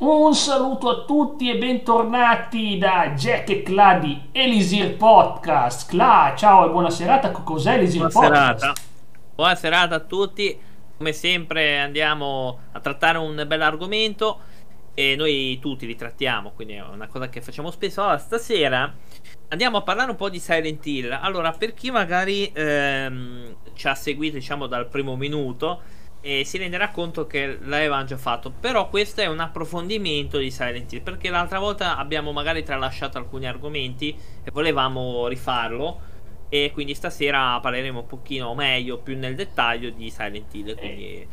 Un saluto a tutti e bentornati da Jack e Cla di Elisir Podcast. Cla, ciao e buona serata. Cos'è Elisir buona Podcast? Serata. Buona serata a tutti. Come sempre andiamo a trattare un bel argomento e noi tutti li trattiamo, quindi è una cosa che facciamo spesso. Allora, stasera andiamo a parlare un po' di Silent Hill. Allora, per chi magari ehm, ci ha seguito, diciamo, dal primo minuto e si renderà conto che l'avevamo già fatto. Però questo è un approfondimento di Silent Hill. Perché l'altra volta abbiamo magari tralasciato alcuni argomenti e volevamo rifarlo. E quindi stasera parleremo un pochino meglio, più nel dettaglio di Silent Hill. Quindi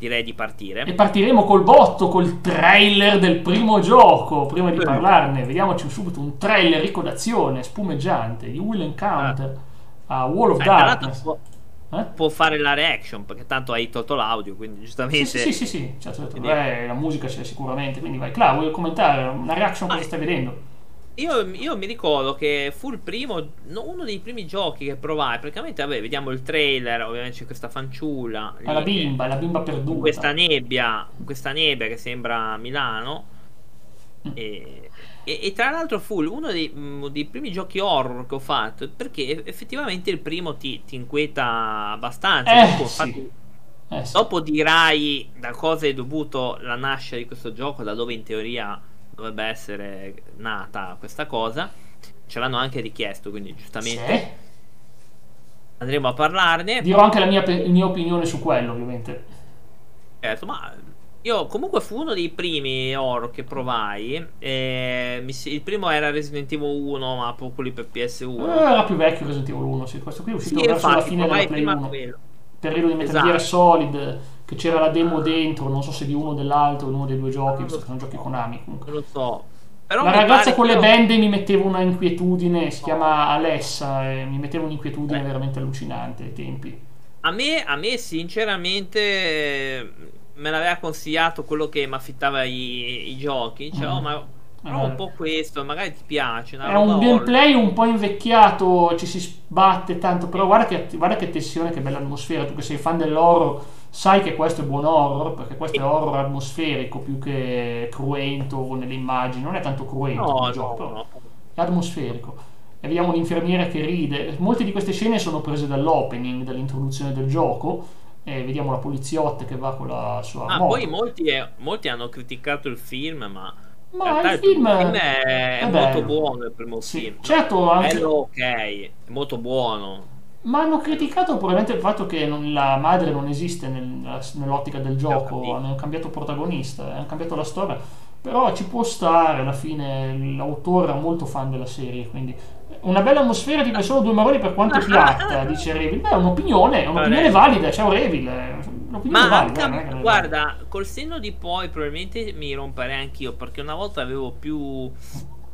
direi di partire. E partiremo col botto, col trailer del primo gioco. Prima di parlarne, vediamoci subito un trailer ricco d'azione, spumeggiante, di Will Encounter ah. a Wall of eh, Darkness. Eh? Può fare la reaction perché tanto hai tolto l'audio, quindi giustamente. Sì, sì, sì, sì, certo, certo. Beh, la musica c'è sicuramente. Quindi vai, Cla, vuoi commentare una reaction ah, cosa stai vedendo? Io, io, mi ricordo che fu il primo, uno dei primi giochi che provai. Praticamente, vabbè, vediamo il trailer. Ovviamente c'è questa fanciulla. È la bimba, la bimba perduta. Questa nebbia, questa nebbia che sembra Milano. Mm. E e, e, tra l'altro fu uno dei, mm, dei, primi giochi horror che ho fatto perché effettivamente il primo ti, ti inquieta abbastanza. Eh, dopo, sì. infatti, eh, sì. dopo dirai da cosa è dovuto la nascita di questo gioco, da dove in teoria dovrebbe essere nata questa cosa. Ce l'hanno anche richiesto, quindi giustamente sì. andremo a parlarne. Dirò anche la mia, mia opinione su quello, ovviamente. Certo, ma io comunque fu uno dei primi horror che provai. Eh, il primo era Resident Evil 1, ma poco lì per PS1. Eh, era più vecchio Resident Evil 1, sì. Questo qui è uscito sì, verso infatti, la fine della Play 1. Quello. Periodo di Metal esatto. Gear Solid, che c'era la demo dentro, non so se di uno o dell'altro, uno dei due giochi, visto che sono giochi Konami comunque. Non lo so. Però la ragazza con le io... bende mi metteva una inquietudine, si chiama Alessa, e mi metteva un'inquietudine Beh. veramente allucinante ai tempi. A me, a me sinceramente me l'aveva consigliato quello che mi affittava i, i giochi. Cioè, mm. oh, ma però un po' questo, magari ti piace. è un gameplay un po' invecchiato, ci si sbatte tanto, però guarda che, guarda che tensione, che bella atmosfera. Tu che sei fan dell'horror, sai che questo è buon horror, perché questo è horror atmosferico più che cruento nelle immagini. Non è tanto cruento no, no, gioco, no. è atmosferico. E vediamo l'infermiera che ride. Molte di queste scene sono prese dall'opening, dall'introduzione del gioco e vediamo la poliziotta che va con la sua ah, moto. poi molti, molti, hanno criticato il film ma ma il film, il film è, è molto buono il primo sì, film. certo anche... bello ok è molto buono. Ma hanno criticato probabilmente il fatto che non, la madre non esiste nel, nell'ottica del gioco hanno cambiato protagonista hanno cambiato la storia però ci può stare alla fine l'autore è molto fan della serie quindi una bella atmosfera di solo due maroni per quanto piatta, dice Revil. Beh, è un'opinione, è un'opinione valida, ciao Revil. Ma valida, anche, guarda, col senno di poi probabilmente mi romperei anch'io perché una volta avevo più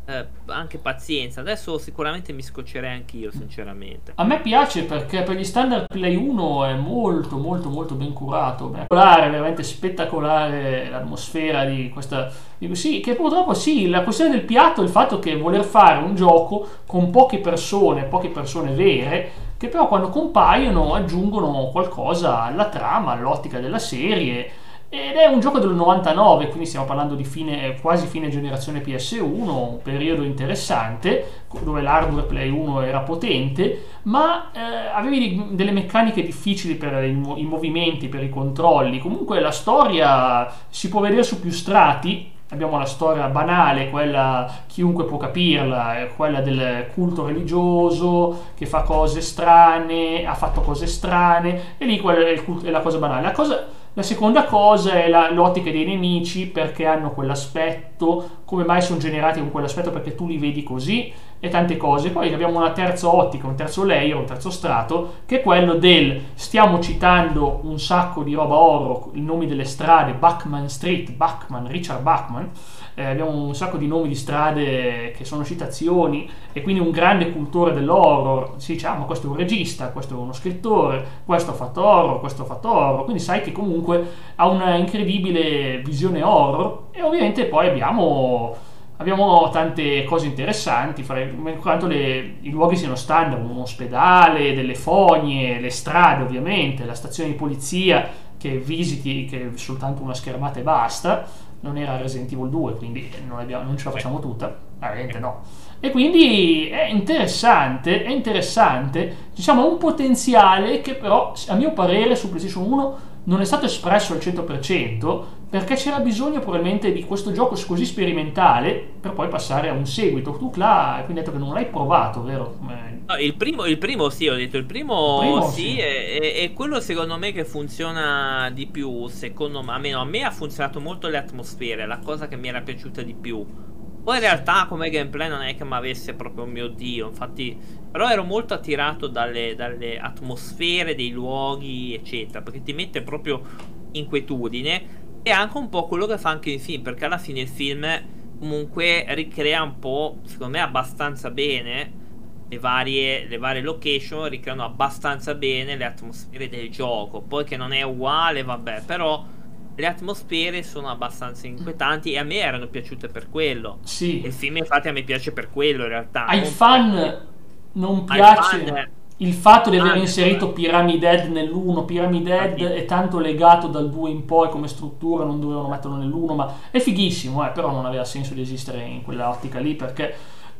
eh, anche pazienza. Adesso sicuramente mi scoccerei anch'io, sinceramente. A me piace perché per gli standard Play 1 è molto, molto, molto ben curato. Spettacolare, veramente spettacolare l'atmosfera di questa. Sì, che purtroppo sì, la questione del piatto è il fatto che voler fare un gioco con poche persone, poche persone vere, che però quando compaiono aggiungono qualcosa alla trama, all'ottica della serie ed è un gioco del 99, quindi stiamo parlando di fine, quasi fine generazione PS1, un periodo interessante dove l'hardware Play 1 era potente, ma eh, avevi delle meccaniche difficili per i, i movimenti, per i controlli. Comunque la storia si può vedere su più strati, abbiamo la storia banale, quella chiunque può capirla, quella del culto religioso che fa cose strane, ha fatto cose strane, e lì quella è, culto, è la cosa banale. La cosa la seconda cosa è la, l'ottica dei nemici perché hanno quell'aspetto, come mai sono generati con quell'aspetto perché tu li vedi così e tante cose. Poi abbiamo una terza ottica, un terzo layer, un terzo strato, che è quello del stiamo citando un sacco di roba oro, i nomi delle strade, Bachman Street, Bachman, Richard Bachman, eh, abbiamo un sacco di nomi di strade che sono citazioni e quindi un grande cultore dell'horror, si dice ah ma questo è un regista, questo è uno scrittore, questo ha fatto horror, questo ha fatto horror, quindi sai che comunque ha una incredibile visione horror e ovviamente poi abbiamo abbiamo tante cose interessanti, quanto le, i luoghi siano standard, un ospedale, delle fogne, le strade ovviamente, la stazione di polizia, che visiti che soltanto una schermata e basta, non era Resident Evil 2, quindi non, abbiamo, non ce la facciamo tutta, veramente no. E quindi è interessante, è interessante, diciamo un potenziale che però a mio parere su PlayStation 1 non è stato espresso al 100% perché c'era bisogno probabilmente di questo gioco così sperimentale per poi passare a un seguito. Tu là hai detto che non l'hai provato, vero? No, il, primo, il primo sì, ho detto il primo, il primo sì, sì. È, è, è, quello secondo me che funziona di più, secondo me, almeno a me ha funzionato molto le atmosfere, la cosa che mi era piaciuta di più. Poi in realtà come gameplay non è che mi avesse proprio, oh mio dio, infatti, però ero molto attirato dalle, dalle atmosfere dei luoghi, eccetera, perché ti mette proprio inquietudine e anche un po' quello che fa anche il film, perché alla fine il film comunque ricrea un po', secondo me, abbastanza bene le varie, le varie location, ricreano abbastanza bene le atmosfere del gioco. Poi che non è uguale, vabbè, però le atmosfere sono abbastanza inquietanti e a me erano piaciute per quello. Sì. Il film infatti a me piace per quello in realtà. Ai fan non piace fan... il fatto di aver ah, inserito Pyramid Head nell'1. Pyramid Head è tanto legato dal 2 in poi come struttura, non dovevano metterlo nell'1, ma è fighissimo, eh, però non aveva senso di esistere in quell'ottica lì perché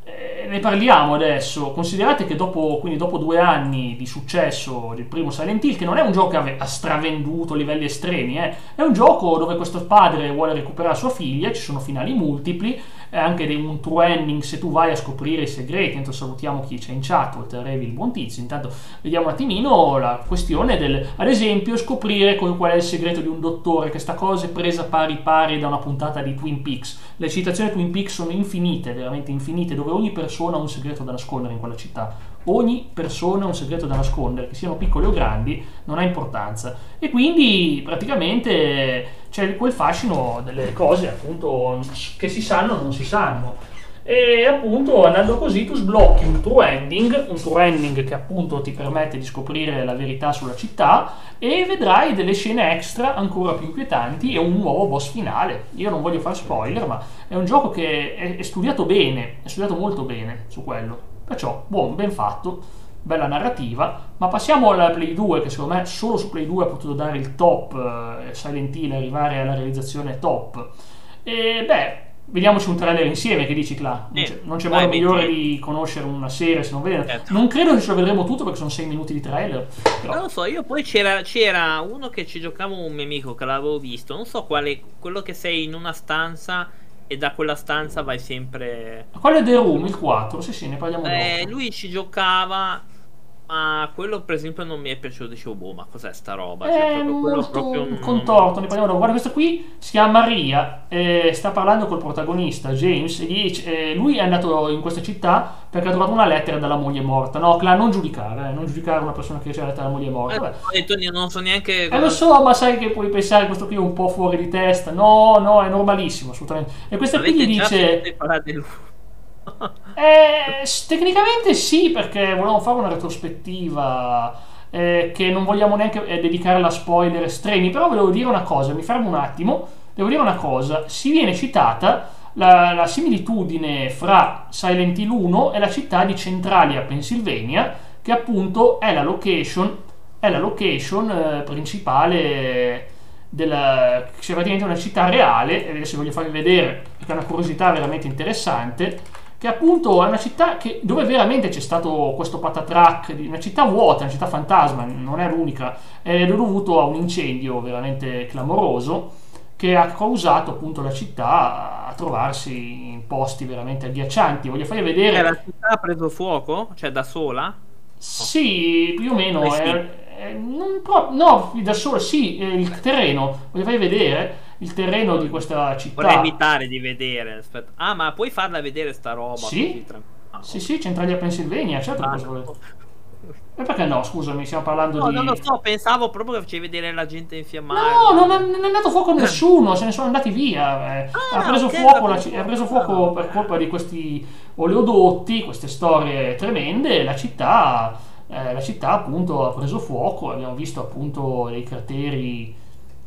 eh, ne parliamo adesso. Considerate che dopo, quindi dopo due anni di successo del primo Silent Hill, che non è un gioco che ha stravenduto a livelli estremi, eh, è un gioco dove questo padre vuole recuperare sua figlia, ci sono finali multipli, è anche un true ending se tu vai a scoprire i segreti. Intanto salutiamo chi c'è in chat, oltre il buon tizio. Intanto vediamo un attimino la questione del, ad esempio, scoprire qual è il segreto di un dottore, che sta cosa è presa pari pari da una puntata di Twin Peaks. Le citazioni Twin Peaks sono infinite, veramente infinite, dove ogni persona ha un segreto da nascondere in quella città. Ogni persona ha un segreto da nascondere, che siano piccoli o grandi, non ha importanza. E quindi praticamente c'è quel fascino delle cose appunto che si sanno o non si sanno. E appunto andando così tu sblocchi un true ending, un true ending che appunto ti permette di scoprire la verità sulla città e vedrai delle scene extra ancora più inquietanti e un nuovo boss finale. Io non voglio fare spoiler, ma è un gioco che è, studiato bene, è studiato molto bene su quello. Perciò, buon, ben fatto, bella narrativa. Ma passiamo alla Play 2, che secondo me solo su Play 2 ha potuto dare il top eh, Silent Hill, arrivare alla realizzazione top. E beh, Vediamoci un trailer insieme, che dici Cla? Non c'è, non c'è modo migliore di conoscere una serie se non vedere. Certo. Non credo che ce lo vedremo tutto perché sono 6 minuti di trailer. Però. Non lo so, io poi c'era, c'era, uno che ci giocavo un mio amico che l'avevo visto, non so quale, quello che sei in una stanza e da quella stanza vai sempre... Quello è The Room, il 4, sì sì, ne parliamo eh, dopo. Lui ci giocava ma quello per esempio non mi è piaciuto, dicevo, boh, ma cos'è sta roba? Cioè, è proprio, quello proprio un contorto, ne parliamo dopo. Guarda, questo qui si chiama Maria, eh, sta parlando col protagonista, James, e dice, eh, lui è andato in questa città perché ha trovato una lettera dalla moglie morta. No, Cla, non giudicare, eh, non giudicare una persona che riceve la lettera dalla moglie morta. Eh, detto, non so neanche... Eh, lo so, ma sai che puoi pensare questo qui è un po' fuori di testa. No, no, è normalissimo, assolutamente. E questa qui gli dice... Eh, tecnicamente sì, perché volevamo fare una retrospettiva eh, che non vogliamo neanche eh, dedicare a spoiler estremi, però volevo dire una cosa, mi fermo un attimo, devo dire una cosa, si viene citata la, la similitudine fra Silent Hill 1 e la città di Centralia, Pennsylvania, che appunto è la location, è la location eh, principale della, che è praticamente una città reale, adesso voglio farvi vedere perché è una curiosità veramente interessante che appunto è una città che, dove veramente c'è stato questo patatrack, una città vuota, una città fantasma, non è l'unica, è dovuto a un incendio veramente clamoroso che ha causato appunto la città a trovarsi in posti veramente agghiaccianti. Voglio farvi vedere... E la città ha preso fuoco? Cioè da sola? Sì, più o meno. È, è, non pro- no, da sola, sì, il terreno. Voglio farvi vedere il terreno di questa città. Vorrei evitare di vedere. Aspetta. Ah, ma puoi farla vedere sta roba? Sì, ah, sì, sì, Centralia Pennsylvania, certo. Ah, no. E perché no? Scusami, stiamo parlando no, di. No, non lo so, pensavo proprio che facevi vedere la gente infiammata. No, non è, non è andato fuoco nessuno, se ne sono andati via. Eh. Ah, ha, preso okay, fuoco la, ha preso fuoco per colpa di questi oleodotti, queste storie tremende. La città, eh, la città appunto ha preso fuoco. Abbiamo visto appunto dei crateri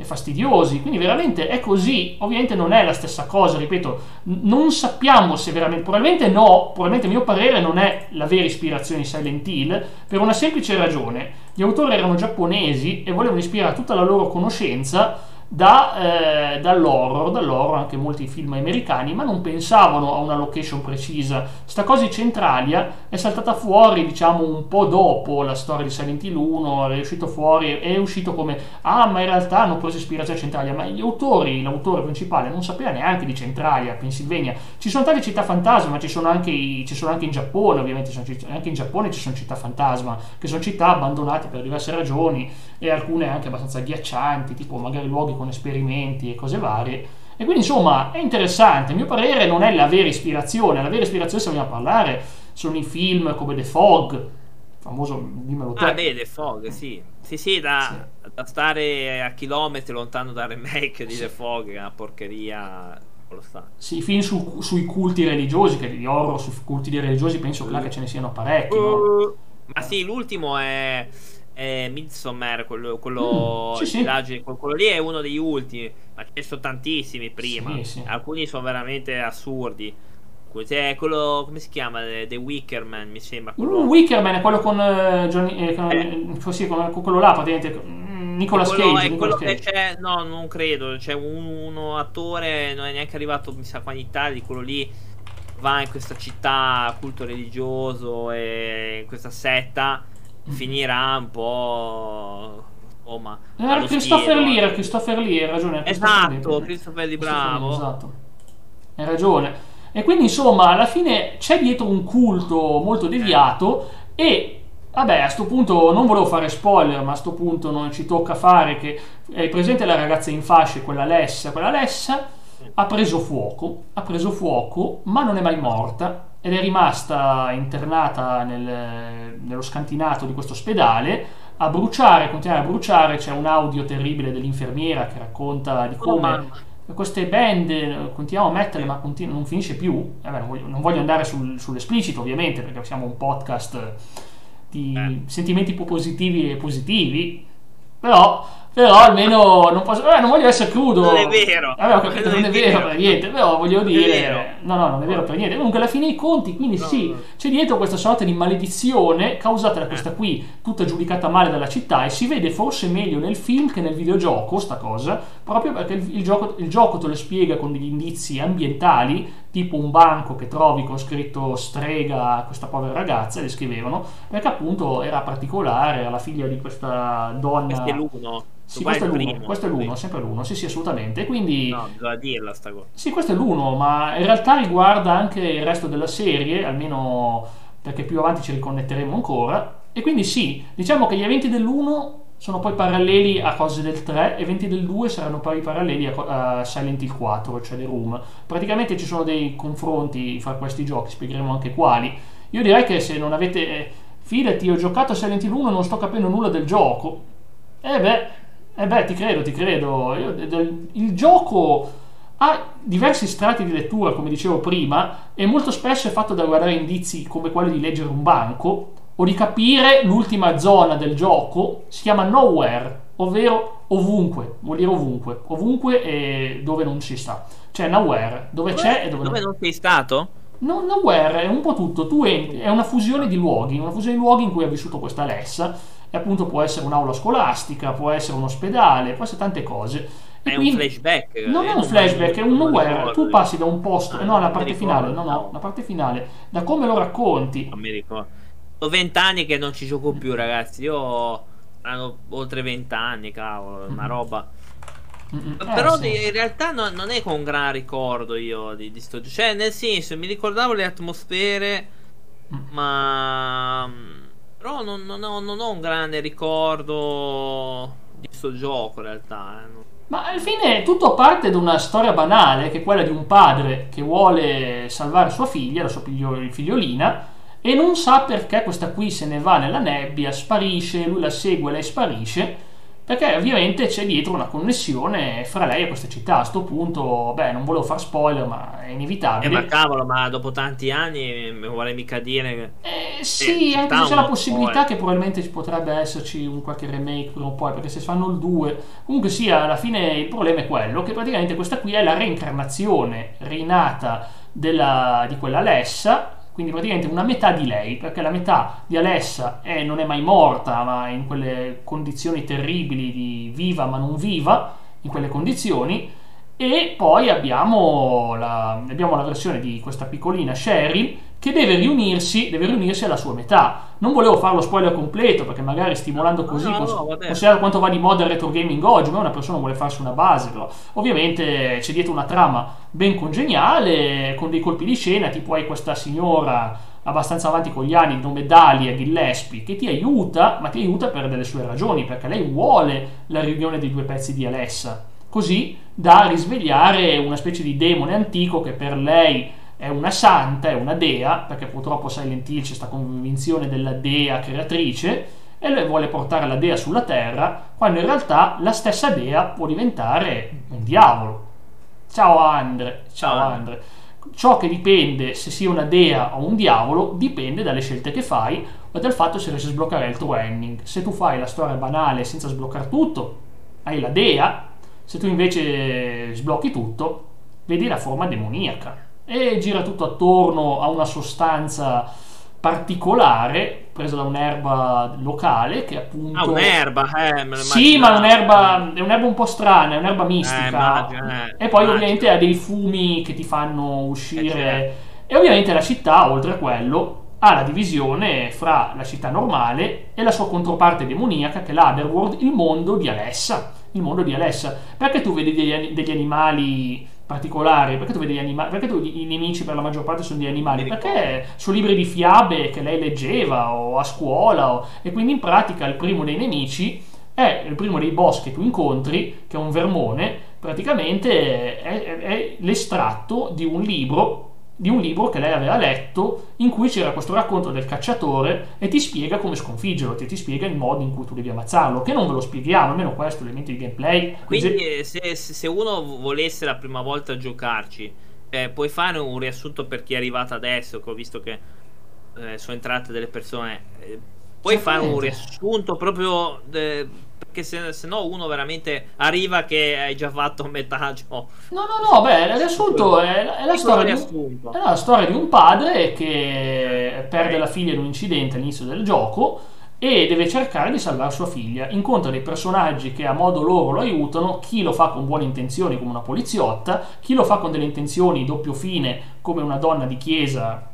e fastidiosi, quindi veramente è così, ovviamente non è la stessa cosa, ripeto, non sappiamo se veramente, probabilmente no, probabilmente a mio parere non è la vera ispirazione di Silent Hill, per una semplice ragione, gli autori erano giapponesi e volevano ispirare tutta la loro conoscenza da, eh, dall'horror, dall'horror anche molti film americani, ma non pensavano a una location precisa. Sta cosa di Centralia è saltata fuori, diciamo, un po' dopo la storia di Silent Hill 1, è uscito fuori, è uscito come, ah, ma in realtà hanno preso ispirazione a Centralia, ma gli autori, l'autore principale non sapeva neanche di Centralia, Pennsylvania. Ci sono tante città fantasma, ma ci sono anche, ci sono anche in Giappone, ovviamente, anche in Giappone ci sono città fantasma, che sono città abbandonate per diverse ragioni e alcune anche abbastanza agghiaccianti, tipo magari luoghi con esperimenti e cose varie. E quindi insomma è interessante, a mio parere non è la vera ispirazione, la vera ispirazione se vogliamo parlare sono i film come The Fog, famoso dimmelo te. Ah beh, The Fog, sì. Sì, sì, da, sì. da stare a chilometri lontano dal remake di sì. The Fog, che è una porcheria sì, i film su, sui culti religiosi, che di horror sui culti religiosi penso uh, là che ce ne siano parecchi. Uh, no? Ma sì, l'ultimo è eh, Midsommar, quello, quello, mm, sì, sì. quello, lì è uno degli ultimi, ma ce ne sono tantissimi prima. Sì, Alcuni sono veramente assurdi. Cioè, quello, come si chiama? The Wicker Man, mi sembra. Quello... Wicker Man è quello con, uh, Johnny, eh, con, eh. Così, con, con, quello là, praticamente. Mm, Nicolas quello, Cage. È quello Cage. che c'è, no, non credo. C'è un, uno attore, non è neanche arrivato, mi sa, qua in Italia, di quello lì. Va in questa città, culto religioso, e in questa setta finirà un po'. Oh, ma eh, Christopher Lee, era Christopher Lee, hai ragione. Esatto, Christopher Lee, bravo. Esatto. Hai ragione. E quindi insomma, alla fine c'è dietro un culto molto deviato e Vabbè, a questo punto non volevo fare spoiler, ma a questo punto non ci tocca fare che è presente la ragazza in fasce, quella Lessa, quella Lessa ha preso fuoco, ha preso fuoco, ma non è mai morta ed è rimasta internata nel, nello scantinato di questo ospedale. A bruciare, continuare a bruciare, c'è un audio terribile dell'infermiera che racconta di come queste band continuiamo a metterle ma continu- non finisce più, eh beh, non, voglio, non, voglio, andare sul, sull'esplicito ovviamente perché siamo un podcast di eh. sentimenti positivi e positivi, però però almeno non posso eh, non voglio essere crudo. Non è vero. Vabbè, ho capito, non, non è vero, vero. per niente però voglio dire no no non è vero per niente. Comunque alla fine i conti quindi no, sì no. c'è dietro questa sorta di maledizione causata da questa qui tutta giudicata male dalla città e si vede forse meglio nel film che nel videogioco sta cosa proprio perché il, il, gioco, il gioco te lo spiega con degli indizi ambientali tipo un banco che trovi con scritto strega a questa povera ragazza, le scrivevano, perché appunto era particolare, era la figlia di questa donna. Questo è l'uno. Sì, questo è, l'uno, questo è l'uno, sempre l'uno, sì sì assolutamente. Quindi, no, bisogna dirla sta cosa. Sì, questo è l'uno, ma in realtà riguarda anche il resto della serie, almeno perché più avanti ci riconnetteremo ancora. E quindi sì, diciamo che gli eventi dell'uno sono poi paralleli a cose del 3 e 20 del 2 saranno poi paralleli a, Silent Hill 4, cioè The Room. Praticamente ci sono dei confronti fra questi giochi, spiegheremo anche quali. Io direi che se non avete... Eh, fidati, ho giocato a Silent Hill 1 e non sto capendo nulla del gioco. Eh beh, eh beh ti credo, ti credo. Io, il gioco ha diversi strati di lettura, come dicevo prima, e molto spesso è fatto da guardare indizi come quello di leggere un banco o di capire l'ultima zona del gioco, si chiama nowhere, ovvero ovunque, vuol dire ovunque, ovunque e dove non ci sta. Cioè nowhere, dove, dove c'è e dove, dove non... non sei stato? No, nowhere è un po' tutto, tu entri, è una fusione di luoghi, una fusione di luoghi in cui ha vissuto questa Alessa, e appunto può essere un'aula scolastica, può essere un ospedale, può essere tante cose. E è quindi, un flashback. Non è un flashback, è un nowhere. Tu passi da un posto, ah, no, la parte finale, no, no, la parte finale, da come lo racconti. Non mi ricordo ho vent'anni che non ci gioco più, ragazzi. Io ho oltre vent'anni, cavolo, una mm-hmm. roba. Mm-hmm. Però eh, sì. in realtà no, non è con gran ricordo io di, di sto gioco. Cioè, nel senso, mi ricordavo le atmosfere, mm. ma. Però non, non, ho, non, ho, un grande ricordo di sto gioco in realtà. Eh. Ma alla fine tutto parte da una storia banale, che è quella di un padre che vuole salvare sua figlia, la sua figliolina e non sa perché questa qui se ne va nella nebbia, sparisce, lui la segue, lei sparisce, perché ovviamente c'è dietro una connessione fra lei e questa città. A questo punto, beh, non volevo far spoiler, ma è inevitabile. Eh, ma cavolo, ma dopo tanti anni mi vuole mica dire. Eh, sì, eh, anche se c'è la possibilità che probabilmente ci potrebbe esserci un qualche remake prima o poi, perché se fanno il 2. Comunque sia, alla fine il problema è quello: che praticamente questa qui è la reincarnazione rinata della, di quella Lessa quindi praticamente una metà di lei, perché la metà di Alessa è, non è mai morta, ma in quelle condizioni terribili di viva ma non viva, in quelle condizioni, e poi abbiamo la, abbiamo la versione di questa piccolina Cheryl che deve riunirsi, deve riunirsi alla sua metà. Non volevo fare lo spoiler completo perché magari stimolando così, no, no, considerando quanto va di moda il retro gaming oggi, ma una persona vuole farsi una base, però. Ovviamente c'è dietro una trama ben congeniale, con dei colpi di scena, tipo hai questa signora abbastanza avanti con gli anni, il nome Dalia Gillespie, che ti aiuta, ma ti aiuta per delle sue ragioni, perché lei vuole la riunione dei due pezzi di Alessa, così da risvegliare una specie di demone antico che per lei è una santa, è una dea, perché purtroppo Silent Hill c'è questa convinzione della dea creatrice, e lei vuole portare la dea sulla terra, quando in realtà la stessa dea può diventare un diavolo. Ciao Andre, ciao Andre. Ciò che dipende se sia una dea o un diavolo dipende dalle scelte che fai o dal fatto se riesci a sbloccare il tuo ending. Se tu fai la storia banale senza sbloccare tutto, hai la dea, se tu invece sblocchi tutto, vedi la forma demoniaca e gira tutto attorno a una sostanza particolare presa da un'erba locale che appunto ah un'erba eh, me sì ma è un'erba, è un'erba un po' strana è un'erba mistica. eh, immagino, eh, e poi immagino. ovviamente ha dei fumi che ti fanno uscire. Eh, e ovviamente la città oltre a quello ha la divisione fra la città normale e la sua controparte demoniaca che è l'Otherworld il mondo di Alessa il mondo di Alessa. Perché tu vedi degli, degli animali particolari, perché tu vedi gli animali, perché tu, i nemici per la maggior parte sono degli animali, perché sono libri di fiabe che lei leggeva o a scuola o, e quindi in pratica il primo dei nemici è il primo dei boss che tu incontri, che è un vermone, praticamente è, è, è l'estratto di un libro di un libro che lei aveva letto in cui c'era questo racconto del cacciatore e ti spiega come sconfiggerlo, ti, ti spiega il modo in cui tu devi ammazzarlo, che non ve lo spieghiamo, almeno questo, elementi di gameplay. Quindi se, se uno volesse la prima volta giocarci, eh, puoi fare un riassunto per chi è arrivato adesso, che ho visto che eh, sono entrate delle persone, eh, puoi fare un riassunto proprio... De, perché se, se, no uno veramente arriva che hai già fatto metà gioco. No, no, no, beh, riassunto è, è, la storia di un, è la storia di un padre che perde la figlia in un incidente all'inizio del gioco e deve cercare di salvare sua figlia. Incontra dei personaggi che a modo loro lo aiutano, chi lo fa con buone intenzioni come una poliziotta, chi lo fa con delle intenzioni doppio fine come una donna di chiesa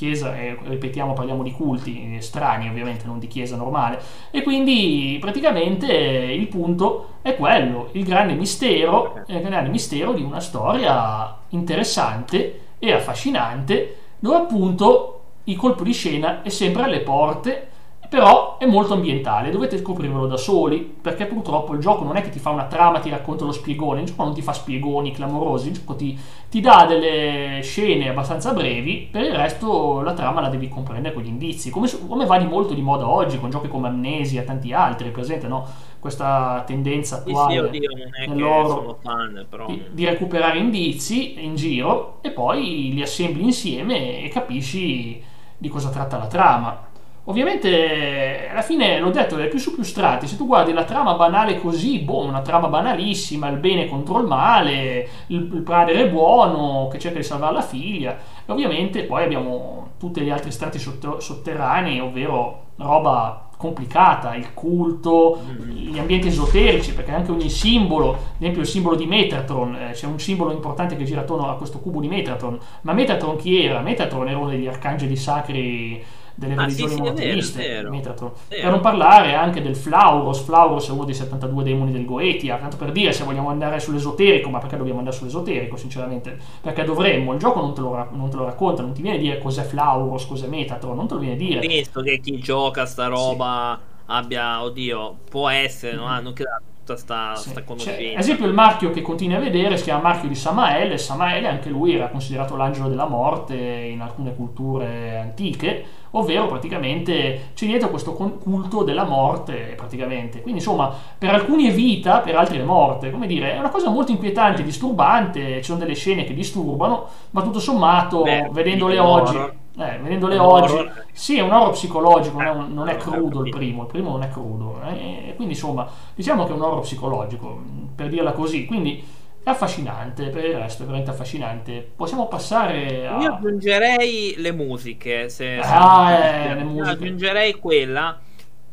chiesa, e ripetiamo parliamo di culti eh, strani ovviamente, non di chiesa normale, e quindi praticamente il punto è quello, il grande mistero, il grande mistero di una storia interessante e affascinante, dove appunto il colpo di scena è sempre alle porte però è molto ambientale, dovete scoprirvelo da soli, perché purtroppo il gioco non è che ti fa una trama, ti racconta lo spiegone, il gioco non ti fa spiegoni clamorosi, il gioco ti, ti dà delle scene abbastanza brevi, per il resto la trama la devi comprendere con gli indizi, come, come va di molto di moda oggi, con giochi come Amnesia e tanti altri, presente no? questa tendenza attuale sì, oddio, non è nell'oro fan, però... di, di recuperare indizi in giro e poi li assembli insieme e capisci di cosa tratta la trama Ovviamente, alla fine l'ho detto, è più su più strati. Se tu guardi la trama banale così, boh, una trama banalissima, il bene contro il male, il, il padre buono che cerca di salvare la figlia. E ovviamente poi abbiamo tutti gli altri strati sotterranei, ovvero roba complicata, il culto, gli ambienti esoterici, perché anche ogni simbolo, ad esempio il simbolo di Metatron, eh, c'è un simbolo importante che gira attorno a questo cubo di Metatron, ma Metatron chi era? Metatron era uno degli arcangeli sacri delle ah, religioni sì, monoteiste, vero, vero. per non parlare anche del Flauros, Flauros è uno dei 72 demoni del Goetia, tanto per dire se vogliamo andare sull'esoterico, ma perché dobbiamo andare sull'esoterico sinceramente? Perché dovremmo, il gioco non te lo, non te lo racconta, non ti viene a dire cos'è Flauros, cos'è Metatron, non te lo viene a dire. Visto che chi gioca sta roba sì. abbia, oddio, può essere, mm-hmm. no? non credo tutta sta, Sì. sta conoscenza. ad esempio il marchio che continui a vedere si chiama marchio di Samael e Samael anche lui era considerato l'angelo della morte in alcune culture antiche ovvero praticamente c'è dietro questo culto della morte praticamente. Quindi insomma per alcuni è vita per altri è morte. Come dire è una cosa molto inquietante disturbante. Ci sono delle scene che disturbano ma tutto sommato Beh, vedendole oggi horror. eh, vedendole oggi horror. sì è un horror psicologico non è, un- non è crudo il primo il primo non è crudo eh, e quindi insomma diciamo che è un horror psicologico per dirla così. Quindi è affascinante per il resto è veramente affascinante possiamo passare a Io aggiungerei le musiche. Se, se- Ah, eh, le musiche. Aggiungerei quella.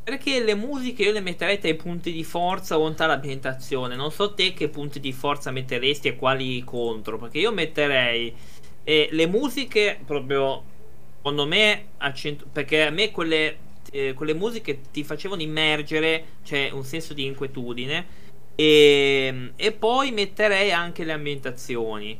Perché le musiche io le metterei tra i punti di forza o tra l'ambientazione. Non so te che punti di forza metteresti e quali contro. Perché io metterei eh, le musiche proprio, secondo me, a cento- perché a me quelle, eh, quelle musiche ti facevano immergere, c'è un senso di inquietudine. E, e poi metterei anche le ambientazioni.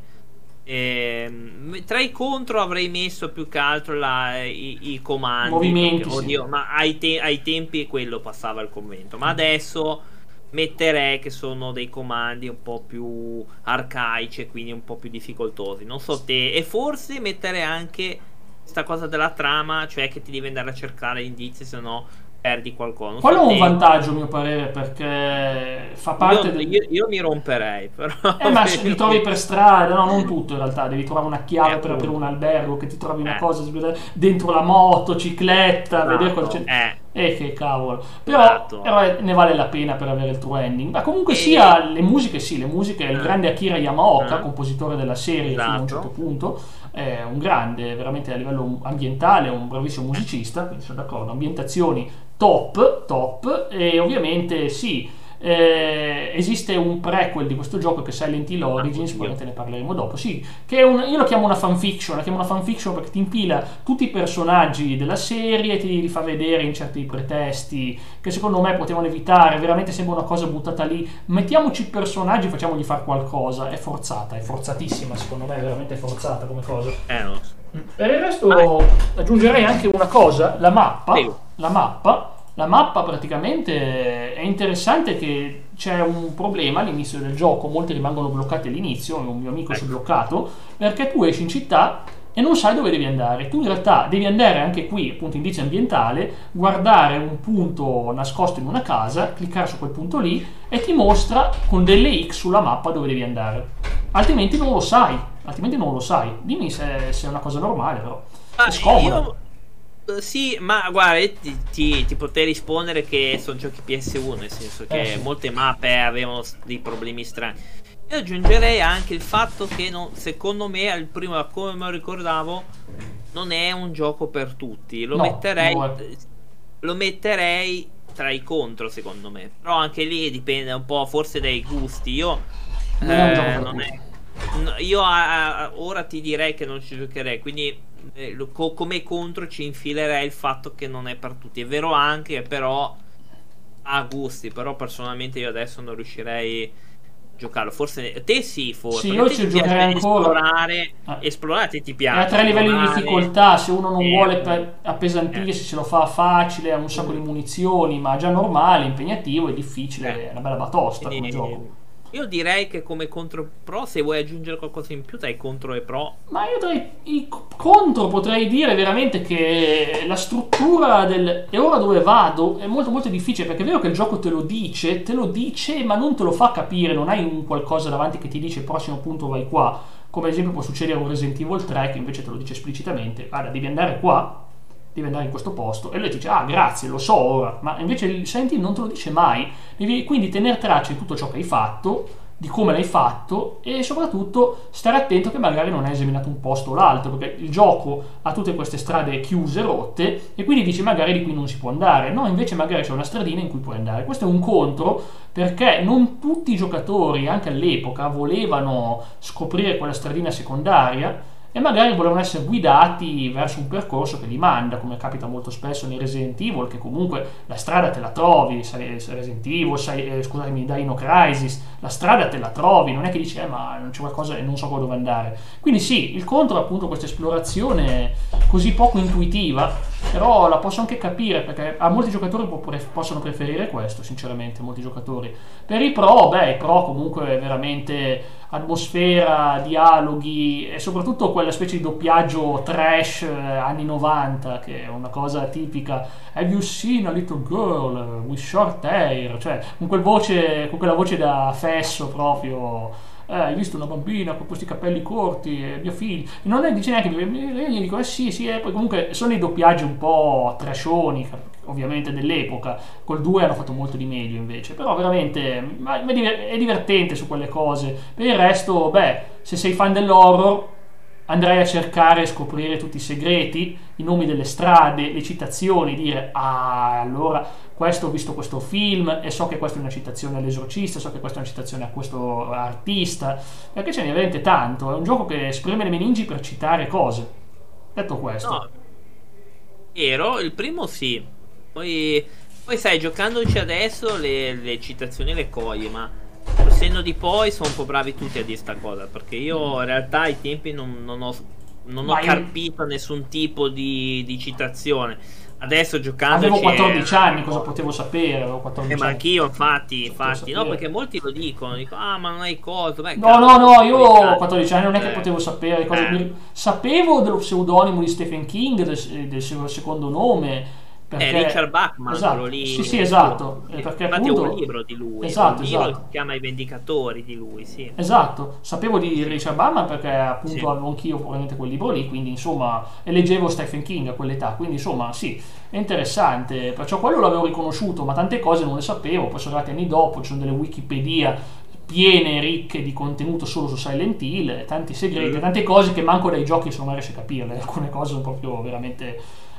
Ehm, tra i contro avrei messo più che altro la- i, i comandi. Movimenti, perché, sì. oddio, ma ai, te- ai tempi quello passava il commento. Ma adesso metterei che sono dei comandi un po' più arcaici e quindi un po' più difficoltosi. Non so te. E forse mettere anche questa cosa della trama, cioè che ti devi andare a cercare indizi, se no perdi qualcosa. Quello so è un vantaggio a mio parere perché fa parte Io, del... io- io mi romperei, però. Eh, ma li trovi per strada, no, non tutto in realtà, devi trovare una chiave Eh, per aprire un albergo, che ti trovi una Eh. cosa dentro la motocicletta, vedere cosa c'è. Eh, Eh, che cavolo. Però, Esatto. però è- ne vale la pena per avere il true ending. Ma comunque E- sia, le musiche sì, le musiche, il Eh. grande Akira Yamaoka, Eh. compositore della serie fino a un Esatto. certo punto, è un grande, veramente a livello ambientale, un bravissimo musicista, quindi sono d'accordo, ambientazioni top, top, e ovviamente sì, eh, esiste un prequel di questo gioco che è Silent Hill Origins, oddio. probabilmente ne parleremo dopo, sì, che un, io lo chiamo una fanfiction, la chiamo una fanfiction perché ti impila tutti i personaggi della serie, ti li fa vedere in certi pretesti che secondo me potevano evitare, veramente sembra una cosa buttata lì, mettiamoci i personaggi e facciamogli fare qualcosa, è forzata, è forzatissima secondo me, è veramente forzata come cosa. eh, lo so. Per il resto aggiungerei anche una cosa, la mappa, Sì. La mappa, la mappa praticamente è interessante che c'è un problema all'inizio del gioco, molti rimangono bloccati all'inizio, un mio amico si è Ecco. bloccato, perché tu esci in città e non sai dove devi andare. Tu in realtà devi andare anche qui, appunto indizio ambientale, guardare un punto nascosto in una casa, cliccare su quel punto lì e ti mostra con delle X sulla mappa dove devi andare. Altrimenti non lo sai, altrimenti non lo sai. Dimmi se, se è una cosa normale però. Ma è scomoda. io- Sì, ma guarda, ti, ti- ti potrei rispondere che sono giochi PS1, nel senso che Eh, sì. molte mappe avevano dei problemi strani. Io aggiungerei anche il fatto che non- secondo me, al primo, come me lo ricordavo, non è un gioco per tutti. Lo No, metterei. no, è- Lo metterei tra i contro, secondo me. Però anche lì dipende un po', forse dai gusti. Io. Non eh, non è- No, io a- a- ora ti direi che non ci giocherei, quindi eh, lo- co- come contro ci infilerei il fatto che non è per tutti. È vero anche, però ha gusti, però personalmente io adesso non riuscirei a giocarlo. Forse te sì, forse. Sì, io ci giocherei ancora. Esplorare, esplorare te ti piace. a tre livelli di difficoltà, se uno non Eh, vuole per- appesantirsi, se lo fa facile, ha un sacco di munizioni, ma già normale, impegnativo, è difficile, Eh. è una bella batosta come Quindi, gioco. Io direi che come contro pro, se vuoi aggiungere qualcosa in più, dai contro e pro. Ma io tra i, contro potrei dire veramente che la struttura del e ora dove vado è molto molto difficile perché è vero che il gioco te lo dice, te lo dice ma non te lo fa capire, non hai un qualcosa davanti che ti dice prossimo punto vai qua, come ad esempio può succedere con Resident Evil 3 che invece te lo dice esplicitamente, guarda devi andare qua, devi andare in questo posto. E lui dice ah grazie lo so ora, ma invece il Silent Hill non te lo dice mai, devi quindi tenere traccia di tutto ciò che hai fatto di come l'hai fatto e soprattutto stare attento che magari non hai esaminato un posto o l'altro perché il gioco ha tutte queste strade chiuse, rotte e quindi dici magari di qui non si può andare. No invece magari c'è una stradina in cui puoi andare. Questo è un contro perché non tutti i giocatori anche all'epoca volevano scoprire quella stradina secondaria e magari volevano essere guidati verso un percorso che li manda, come capita molto spesso nei Resident Evil, che comunque la strada te la trovi, sai Resident Evil, sai, eh, scusami, Dino Crisis, la strada te la trovi, non è che dici, eh, ma non c'è qualcosa e non so dove andare. Quindi sì, il contro è appunto questa esplorazione così poco intuitiva però la posso anche capire perché a molti giocatori possono preferire questo, sinceramente, molti giocatori. Per i pro, beh, i pro comunque veramente atmosfera, dialoghi e soprattutto quella specie di doppiaggio trash eh, anni 90 che è una cosa tipica. Have you seen a little girl with short hair? Cioè, con, quel voce, con quella voce da fesso proprio eh, hai visto una bambina con questi capelli corti, è mio figlio. Non è, dice neanche, io gli dico, eh sì, sì, eh. poi comunque sono i doppiaggi un po' trashoni, ovviamente dell'epoca, col 2 hanno fatto molto di meglio invece, però veramente è divertente su quelle cose. Per il resto, beh, se sei fan dell'horror andrei a cercare e scoprire tutti i segreti, i nomi delle strade, le citazioni, dire ah allora questo ho visto questo film e so che questa è una citazione all'esorcista, so che questa è una citazione a questo artista, perché ce n'è veramente tanto, è un gioco che esprime le meningi per citare cose. Detto questo. No. Ero, il primo sì, poi, poi sai, giocandoci adesso le, le citazioni le cogli, ma col senno di poi sono un po' bravi tutti a dire sta cosa, perché io in realtà ai tempi non, non ho, non ho carpito nessun tipo di, di citazione Adesso giocando. Avevo 14 anni, cosa potevo sapere? Avevo 14 eh, ma anch'io, infatti, infatti. No, perché molti lo dicono. Dicono, ah, ma non hai cosa. Beh, no, no, no, io ho 14 anni, non è che eh. potevo sapere. Eh. Sapevo dello pseudonimo di Stephen King, del, del secondo nome perché... È Richard Bachman, esatto. lì. Sì, sì, esatto. Perché Infatti appunto... è un libro di lui. Esatto, esatto. si chiama I Vendicatori di lui, sì. Esatto. Sapevo di Richard Bachman perché appunto sì. avevo anch'io probabilmente quel libro lì, quindi insomma, e leggevo Stephen King a quell'età, quindi insomma, sì, è interessante. Perciò quello l'avevo riconosciuto, ma tante cose non le sapevo, poi sono arrivati anni dopo, ci sono delle Wikipedia piene, ricche di contenuto solo su Silent Hill, tanti segreti, mm. tante cose che manco dai giochi non riesce a capirle, alcune cose sono proprio veramente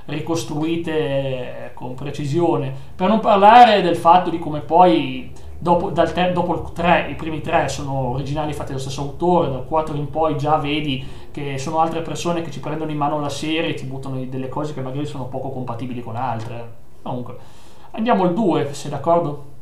ricostruite eh, con precisione. Per non parlare del fatto di come poi dopo, te, dopo il 3, i primi tre sono originali fatti dallo stesso autore, dal 4 in poi già vedi che sono altre persone che ci prendono in mano la serie e ti buttano delle cose che magari sono poco compatibili con altre. Comunque, andiamo al 2, sei d'accordo?